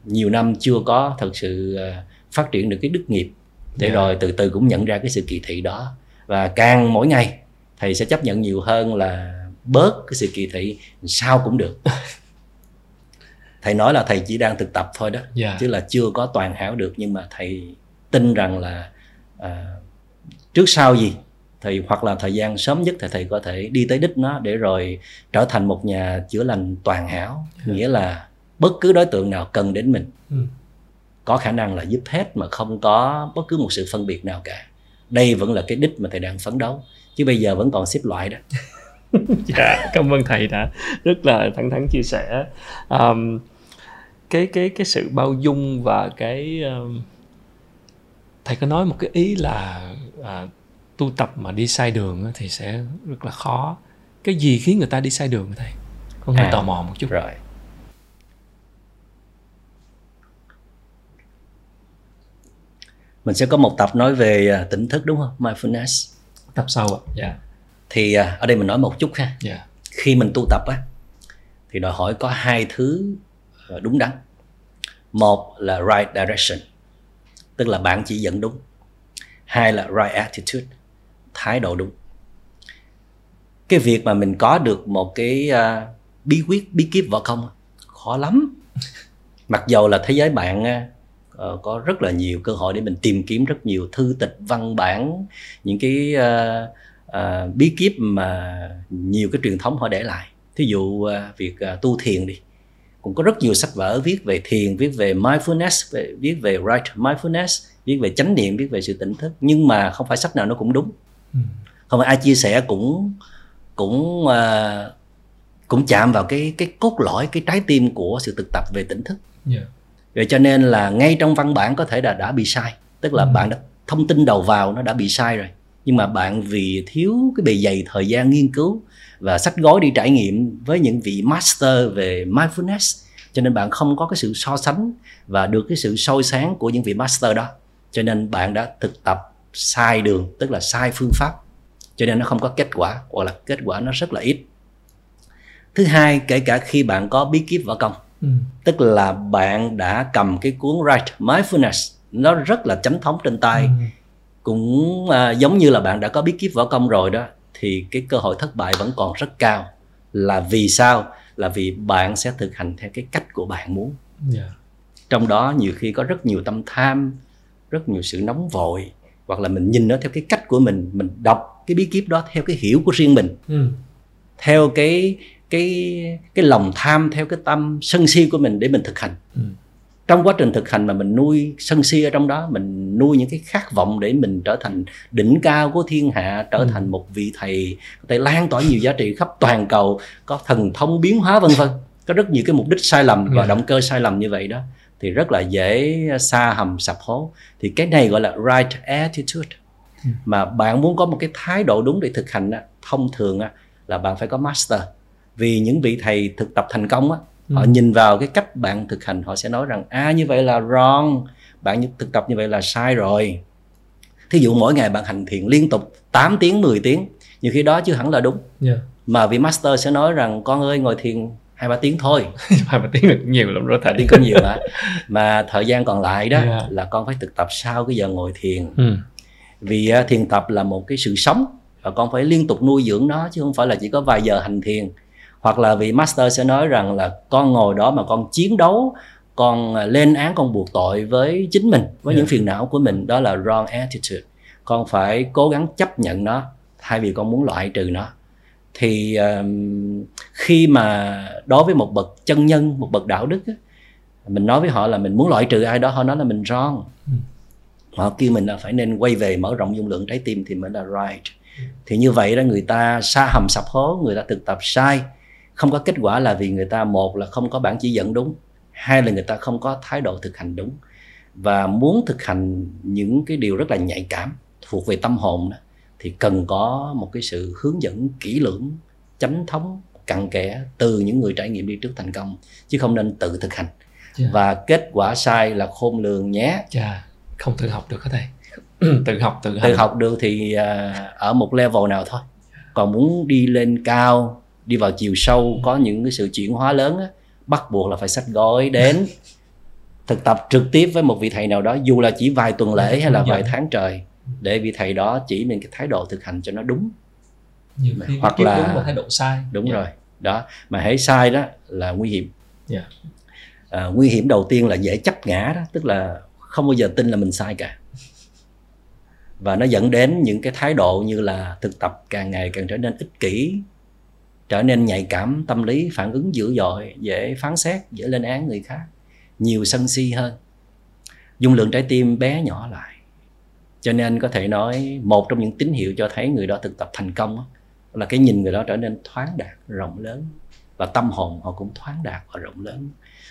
nhiều năm chưa có thật sự uh, phát triển được cái đức nghiệp để yeah. Dạ. rồi từ từ cũng nhận ra cái sự kỳ thị đó và càng mỗi ngày thầy sẽ chấp nhận nhiều hơn là bớt cái sự kỳ thị sao cũng được thầy nói là thầy chỉ đang thực tập thôi đó yeah. Dạ. chứ là chưa có toàn hảo được nhưng mà thầy tin rằng là à, trước sau gì thì hoặc là thời gian sớm nhất thì thầy có thể đi tới đích nó để rồi trở thành một nhà chữa lành toàn hảo yeah. Dạ. nghĩa là bất cứ đối tượng nào cần đến mình ừ. có khả năng là giúp hết mà không có bất cứ một sự phân biệt nào cả đây vẫn là cái đích mà thầy đang phấn đấu chứ bây giờ vẫn còn xếp loại đó. Dạ cảm ơn thầy đã rất là thẳng thắn chia sẻ. Um, cái cái cái sự bao dung và cái um, thầy có nói một cái ý là à, tu tập mà đi sai đường thì sẽ rất là khó. Cái gì khiến người ta đi sai đường thầy? Con hơi à, tò mò một chút. rồi. Mình sẽ có một tập nói về à, tỉnh thức đúng không? Mindfulness tập sau ạ dạ yeah. thì à, ở đây mình nói một chút ha yeah. Dạ. khi mình tu tập á thì đòi hỏi có hai thứ à, đúng đắn một là right direction tức là bạn chỉ dẫn đúng hai là right attitude thái độ đúng cái việc mà mình có được một cái uh, bí quyết bí kíp võ công khó lắm mặc dầu là thế giới bạn uh, có rất là nhiều cơ hội để mình tìm kiếm rất nhiều thư tịch văn bản những cái uh, uh, bí kíp mà nhiều cái truyền thống họ để lại. Thí dụ uh, việc uh, tu thiền đi. Cũng có rất nhiều sách vở viết về thiền viết về mindfulness về, viết về right mindfulness viết về chánh niệm viết về sự tỉnh thức. Nhưng mà không phải sách nào nó cũng đúng. Ừ. không phải ai chia sẻ cũng cũng uh, cũng chạm vào cái cái cốt lõi cái trái tim của sự thực tập về tỉnh thức. Yeah. Vậy cho nên là ngay trong văn bản có thể là đã bị sai tức là ừ. bạn đã thông tin đầu vào nó đã bị sai rồi. Nhưng mà bạn vì thiếu cái bề dày thời gian nghiên cứu và sách gói đi trải nghiệm với những vị master về mindfulness cho nên bạn không có cái sự so sánh và được cái sự soi sáng của những vị master đó. Cho nên bạn đã thực tập sai đường tức là sai phương pháp. Cho nên nó không có kết quả hoặc là kết quả nó rất là ít. Thứ hai kể cả khi bạn có bí kíp võ công ừ. tức là bạn đã cầm cái cuốn right mindfulness nó rất là chánh thống trên tay ừ. cũng à, giống như là bạn đã có bí kíp võ công rồi đó thì cái cơ hội thất bại vẫn còn rất cao là vì sao là vì bạn sẽ thực hành theo cái cách của bạn muốn yeah. Dạ. trong đó nhiều khi có rất nhiều tâm tham rất nhiều sự nóng vội hoặc là mình nhìn nó theo cái cách của mình mình đọc cái bí kíp đó theo cái hiểu của riêng mình ừ. theo cái cái cái lòng tham theo cái tâm sân si của mình để mình thực hành ừ. trong quá trình thực hành mà mình nuôi sân si ở trong đó mình nuôi những cái khát vọng để mình trở thành đỉnh cao của thiên hạ trở ừ. thành một vị thầy có thể lan tỏa nhiều giá trị khắp toàn cầu có thần thông biến hóa vân vân có rất nhiều cái mục đích sai lầm và yeah. động cơ sai lầm như vậy đó thì rất là dễ xa hầm sập hố thì cái này gọi là right attitude ừ. mà bạn muốn có một cái thái độ đúng để thực hành á, thông thường á, là bạn phải có master vì những vị thầy thực tập thành công á, ừ. họ nhìn vào cái cách bạn thực hành họ sẽ nói rằng à như vậy là wrong bạn thực tập như vậy là sai rồi thí dụ mỗi ngày bạn hành thiền liên tục 8 tiếng 10 tiếng nhiều khi đó chứ hẳn là đúng yeah. mà vị master sẽ nói rằng con ơi ngồi thiền hai ba tiếng thôi hai ba tiếng là cũng nhiều lắm rồi thầy tiếng có nhiều mà mà thời gian còn lại đó yeah. là con phải thực tập sau cái giờ ngồi thiền ừ. vì uh, thiền tập là một cái sự sống và con phải liên tục nuôi dưỡng nó chứ không phải là chỉ có vài giờ hành thiền hoặc là vị master sẽ nói rằng là con ngồi đó mà con chiến đấu con à, lên án con buộc tội với chính mình với yeah. những phiền não của mình đó là wrong attitude con phải cố gắng chấp nhận nó thay vì con muốn loại trừ nó thì um, khi mà đối với một bậc chân nhân một bậc đạo đức mình nói với họ là mình muốn loại trừ ai đó họ nói là mình wrong ừ. họ kêu mình là phải nên quay về mở rộng dung lượng trái tim thì mới là right ừ. thì như vậy đó người ta xa hầm sập hố người ta thực tập sai không có kết quả là vì người ta một là không có bản chỉ dẫn đúng hai là người ta không có thái độ thực hành đúng và muốn thực hành những cái điều rất là nhạy cảm thuộc về tâm hồn đó, thì cần có một cái sự hướng dẫn kỹ lưỡng chánh thống cặn kẽ từ những người trải nghiệm đi trước thành công chứ không nên tự thực hành yeah. Dạ. và kết quả sai là khôn lường nhé yeah. Dạ, không tự học được có thầy tự học tự hành. tự học được thì uh, ở một level nào thôi còn muốn đi lên cao đi vào chiều sâu có những cái sự chuyển hóa lớn á, bắt buộc là phải sách gói đến thực tập trực tiếp với một vị thầy nào đó dù là chỉ vài tuần lễ hay là vài tháng trời để vị thầy đó chỉ mình cái thái độ thực hành cho nó đúng Nhiều khi hoặc là đúng một thái độ sai đúng yeah. Dạ. rồi đó mà hãy sai đó là nguy hiểm yeah. Dạ. à, nguy hiểm đầu tiên là dễ chấp ngã đó tức là không bao giờ tin là mình sai cả và nó dẫn đến những cái thái độ như là thực tập càng ngày càng trở nên ích kỷ trở nên nhạy cảm tâm lý phản ứng dữ dội dễ phán xét dễ lên án người khác nhiều sân si hơn. Dung lượng trái tim bé nhỏ lại. Cho nên có thể nói một trong những tín hiệu cho thấy người đó thực tập thành công là cái nhìn người đó trở nên thoáng đạt rộng lớn. Và tâm hồn họ cũng thoáng đạt và rộng lớn.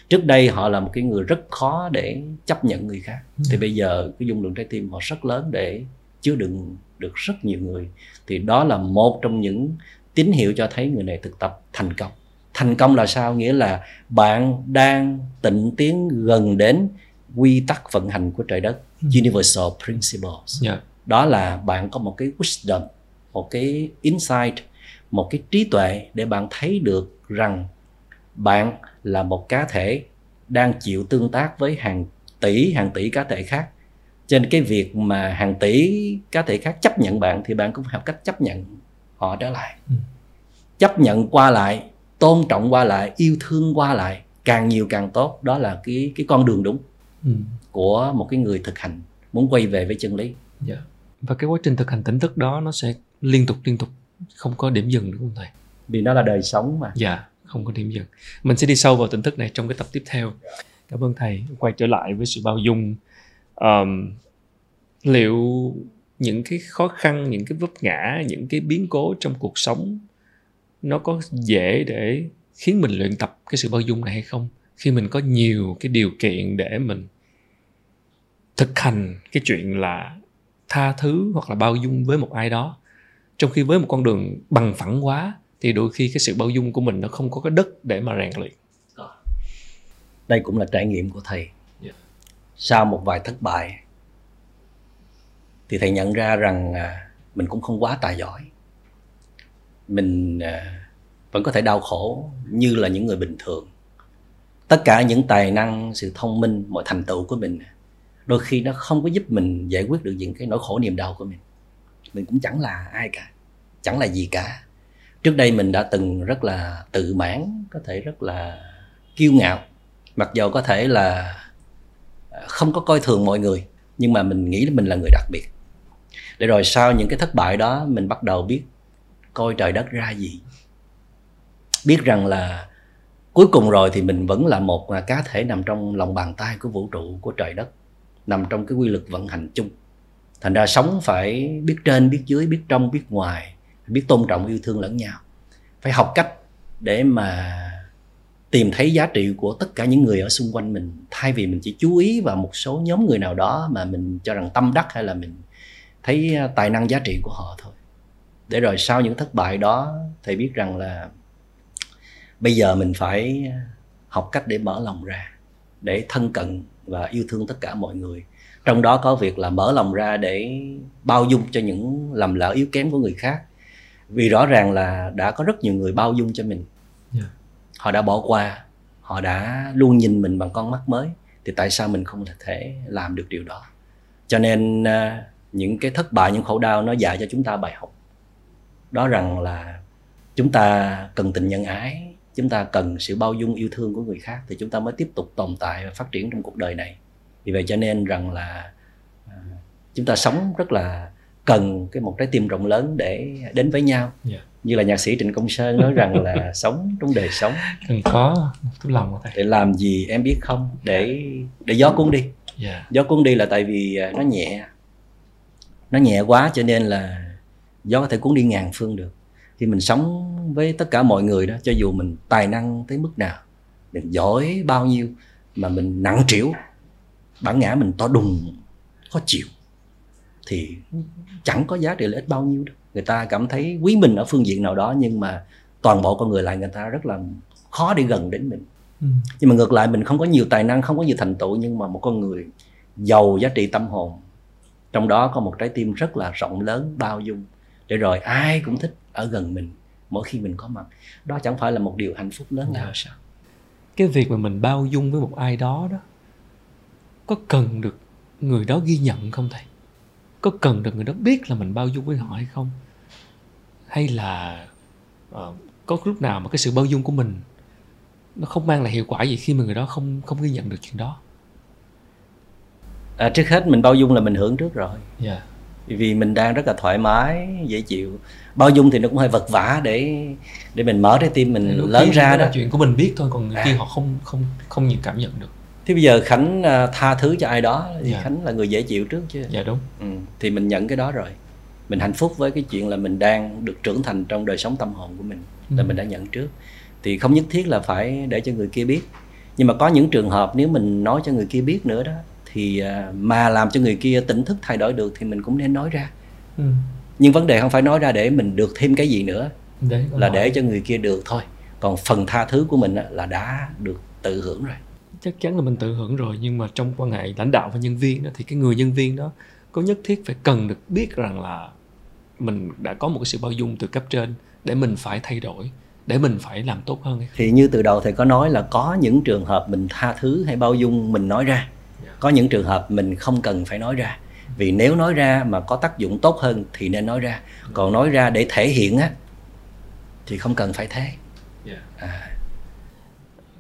Trước đây họ là một cái người rất khó để chấp nhận người khác. Ừ. thì bây giờ cái dung lượng trái tim họ rất lớn để chứa đựng được rất nhiều người. Thì đó là một trong những tín hiệu cho thấy người này thực tập thành công thành công là sao nghĩa là bạn đang tịnh tiến gần đến quy tắc vận hành của trời đất ừ. universal principles yeah. Dạ. đó là bạn có một cái wisdom một cái insight một cái trí tuệ để bạn thấy được rằng bạn là một cá thể đang chịu tương tác với hàng tỷ hàng tỷ cá thể khác nên cái việc mà hàng tỷ cá thể khác chấp nhận bạn thì bạn cũng học cách chấp nhận họ trở lại ừ. chấp nhận qua lại tôn trọng qua lại yêu thương qua lại càng nhiều càng tốt đó là cái cái con đường đúng ừ. của một cái người thực hành muốn quay về với chân lý yeah. Dạ. và cái quá trình thực hành tỉnh thức đó nó sẽ liên tục liên tục không có điểm dừng đúng không thầy vì nó là đời sống mà dạ yeah, không có điểm dừng mình sẽ đi sâu vào tỉnh thức này trong cái tập tiếp theo cảm ơn thầy quay trở lại với sự bao dung um, liệu những cái khó khăn những cái vấp ngã những cái biến cố trong cuộc sống nó có dễ để khiến mình luyện tập cái sự bao dung này hay không khi mình có nhiều cái điều kiện để mình thực hành cái chuyện là tha thứ hoặc là bao dung với một ai đó trong khi với một con đường bằng phẳng quá thì đôi khi cái sự bao dung của mình nó không có cái đất để mà rèn luyện đây cũng là trải nghiệm của thầy yeah. Dạ. sau một vài thất bại thì thầy nhận ra rằng à, mình cũng không quá tài giỏi. Mình à, vẫn có thể đau khổ như là những người bình thường. Tất cả những tài năng sự thông minh mọi thành tựu của mình đôi khi nó không có giúp mình giải quyết được những cái nỗi khổ niềm đau của mình. Mình cũng chẳng là ai cả chẳng là gì cả. Trước đây mình đã từng rất là tự mãn có thể rất là kiêu ngạo. Mặc dầu có thể là à, không có coi thường mọi người nhưng mà mình nghĩ là mình là người đặc biệt để rồi sau những cái thất bại đó, mình bắt đầu biết coi trời đất ra gì. Biết rằng là cuối cùng rồi thì mình vẫn là một cá thể nằm trong lòng bàn tay của vũ trụ của trời đất, nằm trong cái quy luật vận hành chung. Thành ra sống phải biết trên, biết dưới, biết trong, biết ngoài, biết tôn trọng yêu thương lẫn nhau. Phải học cách để mà tìm thấy giá trị của tất cả những người ở xung quanh mình, thay vì mình chỉ chú ý vào một số nhóm người nào đó mà mình cho rằng tâm đắc hay là mình thấy tài năng giá trị của họ thôi. Để rồi sau những thất bại đó thầy biết rằng là bây giờ mình phải học cách để mở lòng ra để thân cận và yêu thương tất cả mọi người. Trong đó có việc là mở lòng ra để bao dung cho những lầm lỡ yếu kém của người khác. Vì rõ ràng là đã có rất nhiều người bao dung cho mình. Yeah. Họ đã bỏ qua họ đã luôn nhìn mình bằng con mắt mới thì tại sao mình không thể làm được điều đó? Cho nên uh, những cái thất bại những khổ đau nó dạy cho chúng ta bài học đó rằng là chúng ta cần tình nhân ái chúng ta cần sự bao dung yêu thương của người khác thì chúng ta mới tiếp tục tồn tại và phát triển trong cuộc đời này vì vậy cho nên rằng là à, chúng ta sống rất là cần cái một trái tim rộng lớn để đến với nhau yeah. Dạ. như là nhạc sĩ Trịnh Công Sơn nói rằng là sống trong đời sống cần có tấm lòng thầy để làm gì em biết không để để gió cuốn đi yeah. Dạ. gió cuốn đi là tại vì à, nó nhẹ nó nhẹ quá cho nên là gió có thể cuốn đi ngàn phương được. Khi mình sống với tất cả mọi người đó cho dù mình tài năng tới mức nào mình giỏi bao nhiêu mà mình nặng trĩu bản ngã mình to đùng khó chịu thì chẳng có giá trị lợi ích bao nhiêu đâu. Người ta cảm thấy quý mình ở phương diện nào đó nhưng mà toàn bộ con người lại người ta rất là khó để gần đến mình. Ừ. nhưng mà ngược lại mình không có nhiều tài năng không có nhiều thành tựu nhưng mà một con người giàu giá trị tâm hồn trong đó có một trái tim rất là rộng lớn bao dung. Để rồi ai cũng thích ở gần mình mỗi khi mình có mặt. Đó chẳng phải là một điều hạnh phúc lớn nào sao? Cái việc mà mình bao dung với một ai đó đó có cần được người đó ghi nhận không thầy? Có cần được người đó biết là mình bao dung với họ hay không? Hay là uh, có lúc nào mà cái sự bao dung của mình nó không mang lại hiệu quả gì khi mà người đó không không ghi nhận được chuyện đó à, trước hết mình bao dung là mình hưởng trước rồi yeah. Dạ. vì mình đang rất là thoải mái dễ chịu bao dung thì nó cũng hơi vật vả để để mình mở trái tim mình Lúc lớn ra đó chuyện của mình biết thôi còn người à. kia họ không không không nhiều cảm nhận được thế bây giờ khánh à, tha thứ cho ai đó thì dạ. khánh là người dễ chịu trước chứ dạ đúng ừ, thì mình nhận cái đó rồi mình hạnh phúc với cái chuyện là mình đang được trưởng thành trong đời sống tâm hồn của mình ừ. là mình đã nhận trước thì không nhất thiết là phải để cho người kia biết nhưng mà có những trường hợp nếu mình nói cho người kia biết nữa đó thì à, mà làm cho người kia tỉnh thức thay đổi được thì mình cũng nên nói ra. Ừ. nhưng vấn đề không phải nói ra để mình được thêm cái gì nữa Đấy, là hỏi. để cho người kia được thôi. Còn phần tha thứ của mình là đã được tự hưởng rồi. Chắc chắn là mình tự hưởng rồi nhưng mà trong quan hệ lãnh đạo và nhân viên đó thì cái người nhân viên đó có nhất thiết phải cần được biết rằng là mình đã có một cái sự bao dung từ cấp trên để mình phải thay đổi để mình phải làm tốt hơn thì như từ đầu thầy có nói là có những trường hợp mình tha thứ hay bao dung mình nói ra có những trường hợp mình không cần phải nói ra. Vì nếu nói ra mà có tác dụng tốt hơn thì nên nói ra. Còn nói ra để thể hiện á thì không cần phải thế. À.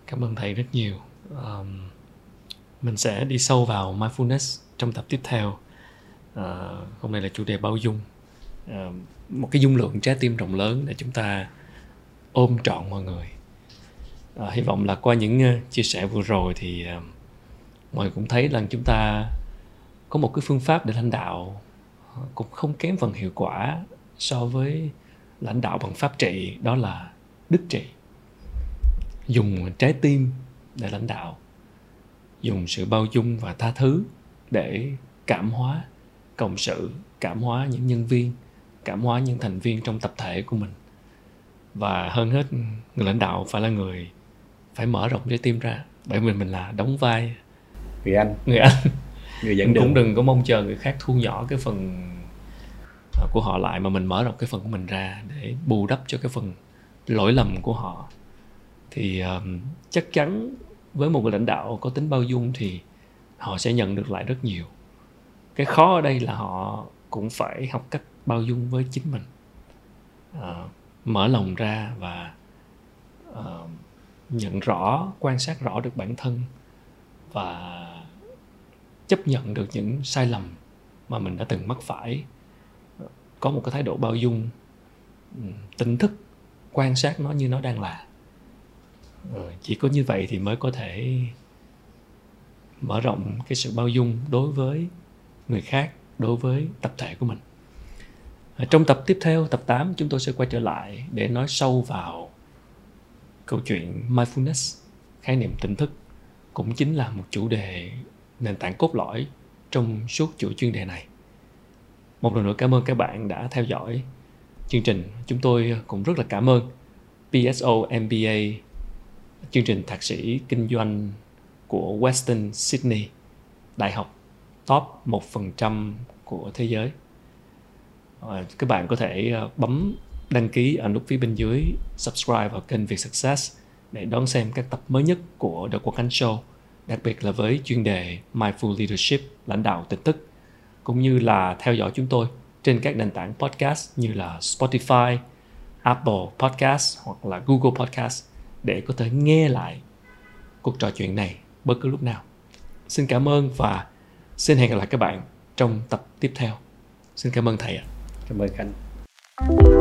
cảm ơn thầy rất nhiều. Um, mình sẽ đi sâu vào mindfulness trong tập tiếp theo. Uh, hôm nay là chủ đề bao dung. Uh, một cái dung lượng trái tim rộng lớn để chúng ta ôm trọn mọi người. Uh, hy vọng là qua những uh, chia sẻ vừa rồi thì uh, mọi người cũng thấy rằng chúng ta có một cái phương pháp để lãnh đạo cũng không kém phần hiệu quả so với lãnh đạo bằng pháp trị, đó là đức trị. Dùng trái tim để lãnh đạo, dùng sự bao dung và tha thứ để cảm hóa, cộng sự, cảm hóa những nhân viên, cảm hóa những thành viên trong tập thể của mình. Và hơn hết, người lãnh đạo phải là người phải mở rộng trái tim ra, bởi vì mình là đóng vai người anh. Người anh. Người dẫn đường cũng đừng có mong chờ người khác thu nhỏ cái phần à, của họ lại mà mình mở rộng cái phần của mình ra để bù đắp cho cái phần lỗi lầm của họ. Thì um, chắc chắn với một người lãnh đạo có tính bao dung thì họ sẽ nhận được lại rất nhiều. Cái khó ở đây là họ cũng phải học cách bao dung với chính mình. Uh, mở lòng ra và uh, nhận rõ quan sát rõ được bản thân và chấp nhận được những sai lầm mà mình đã từng mắc phải. Có một cái thái độ bao dung ừ, tỉnh thức, quan sát nó như nó đang là. Ờ, chỉ có như vậy thì mới có thể mở rộng cái sự bao dung đối với người khác, đối với tập thể của mình. Ờ, trong tập tiếp theo, tập 8 chúng tôi sẽ quay trở lại để nói sâu vào câu chuyện mindfulness, khái niệm tỉnh thức. Cũng chính là một chủ đề nền tảng cốt lõi trong suốt chuỗi chuyên đề này. Một lần nữa cảm ơn các bạn đã theo dõi chương trình. Chúng tôi cũng rất là cảm ơn PSO MBA chương trình thạc sĩ kinh doanh của Western Sydney, đại học top 1% của thế giới. Ờ, các bạn có thể ờ, bấm đăng ký ở nút phía bên dưới, subscribe vào kênh Việt Success để đón xem các tập mới nhất của The Quang Khánh Show đặc biệt là với chuyên đề Mindful Leadership lãnh đạo tỉnh thức cũng như là theo dõi chúng tôi trên các nền tảng podcast như là Spotify, Apple Podcast hoặc là Google Podcast để có thể nghe lại cuộc trò chuyện này bất cứ lúc nào. Xin cảm ơn và xin hẹn gặp lại các bạn trong tập tiếp theo. Xin cảm ơn thầy ạ. Cảm ơn Khánh.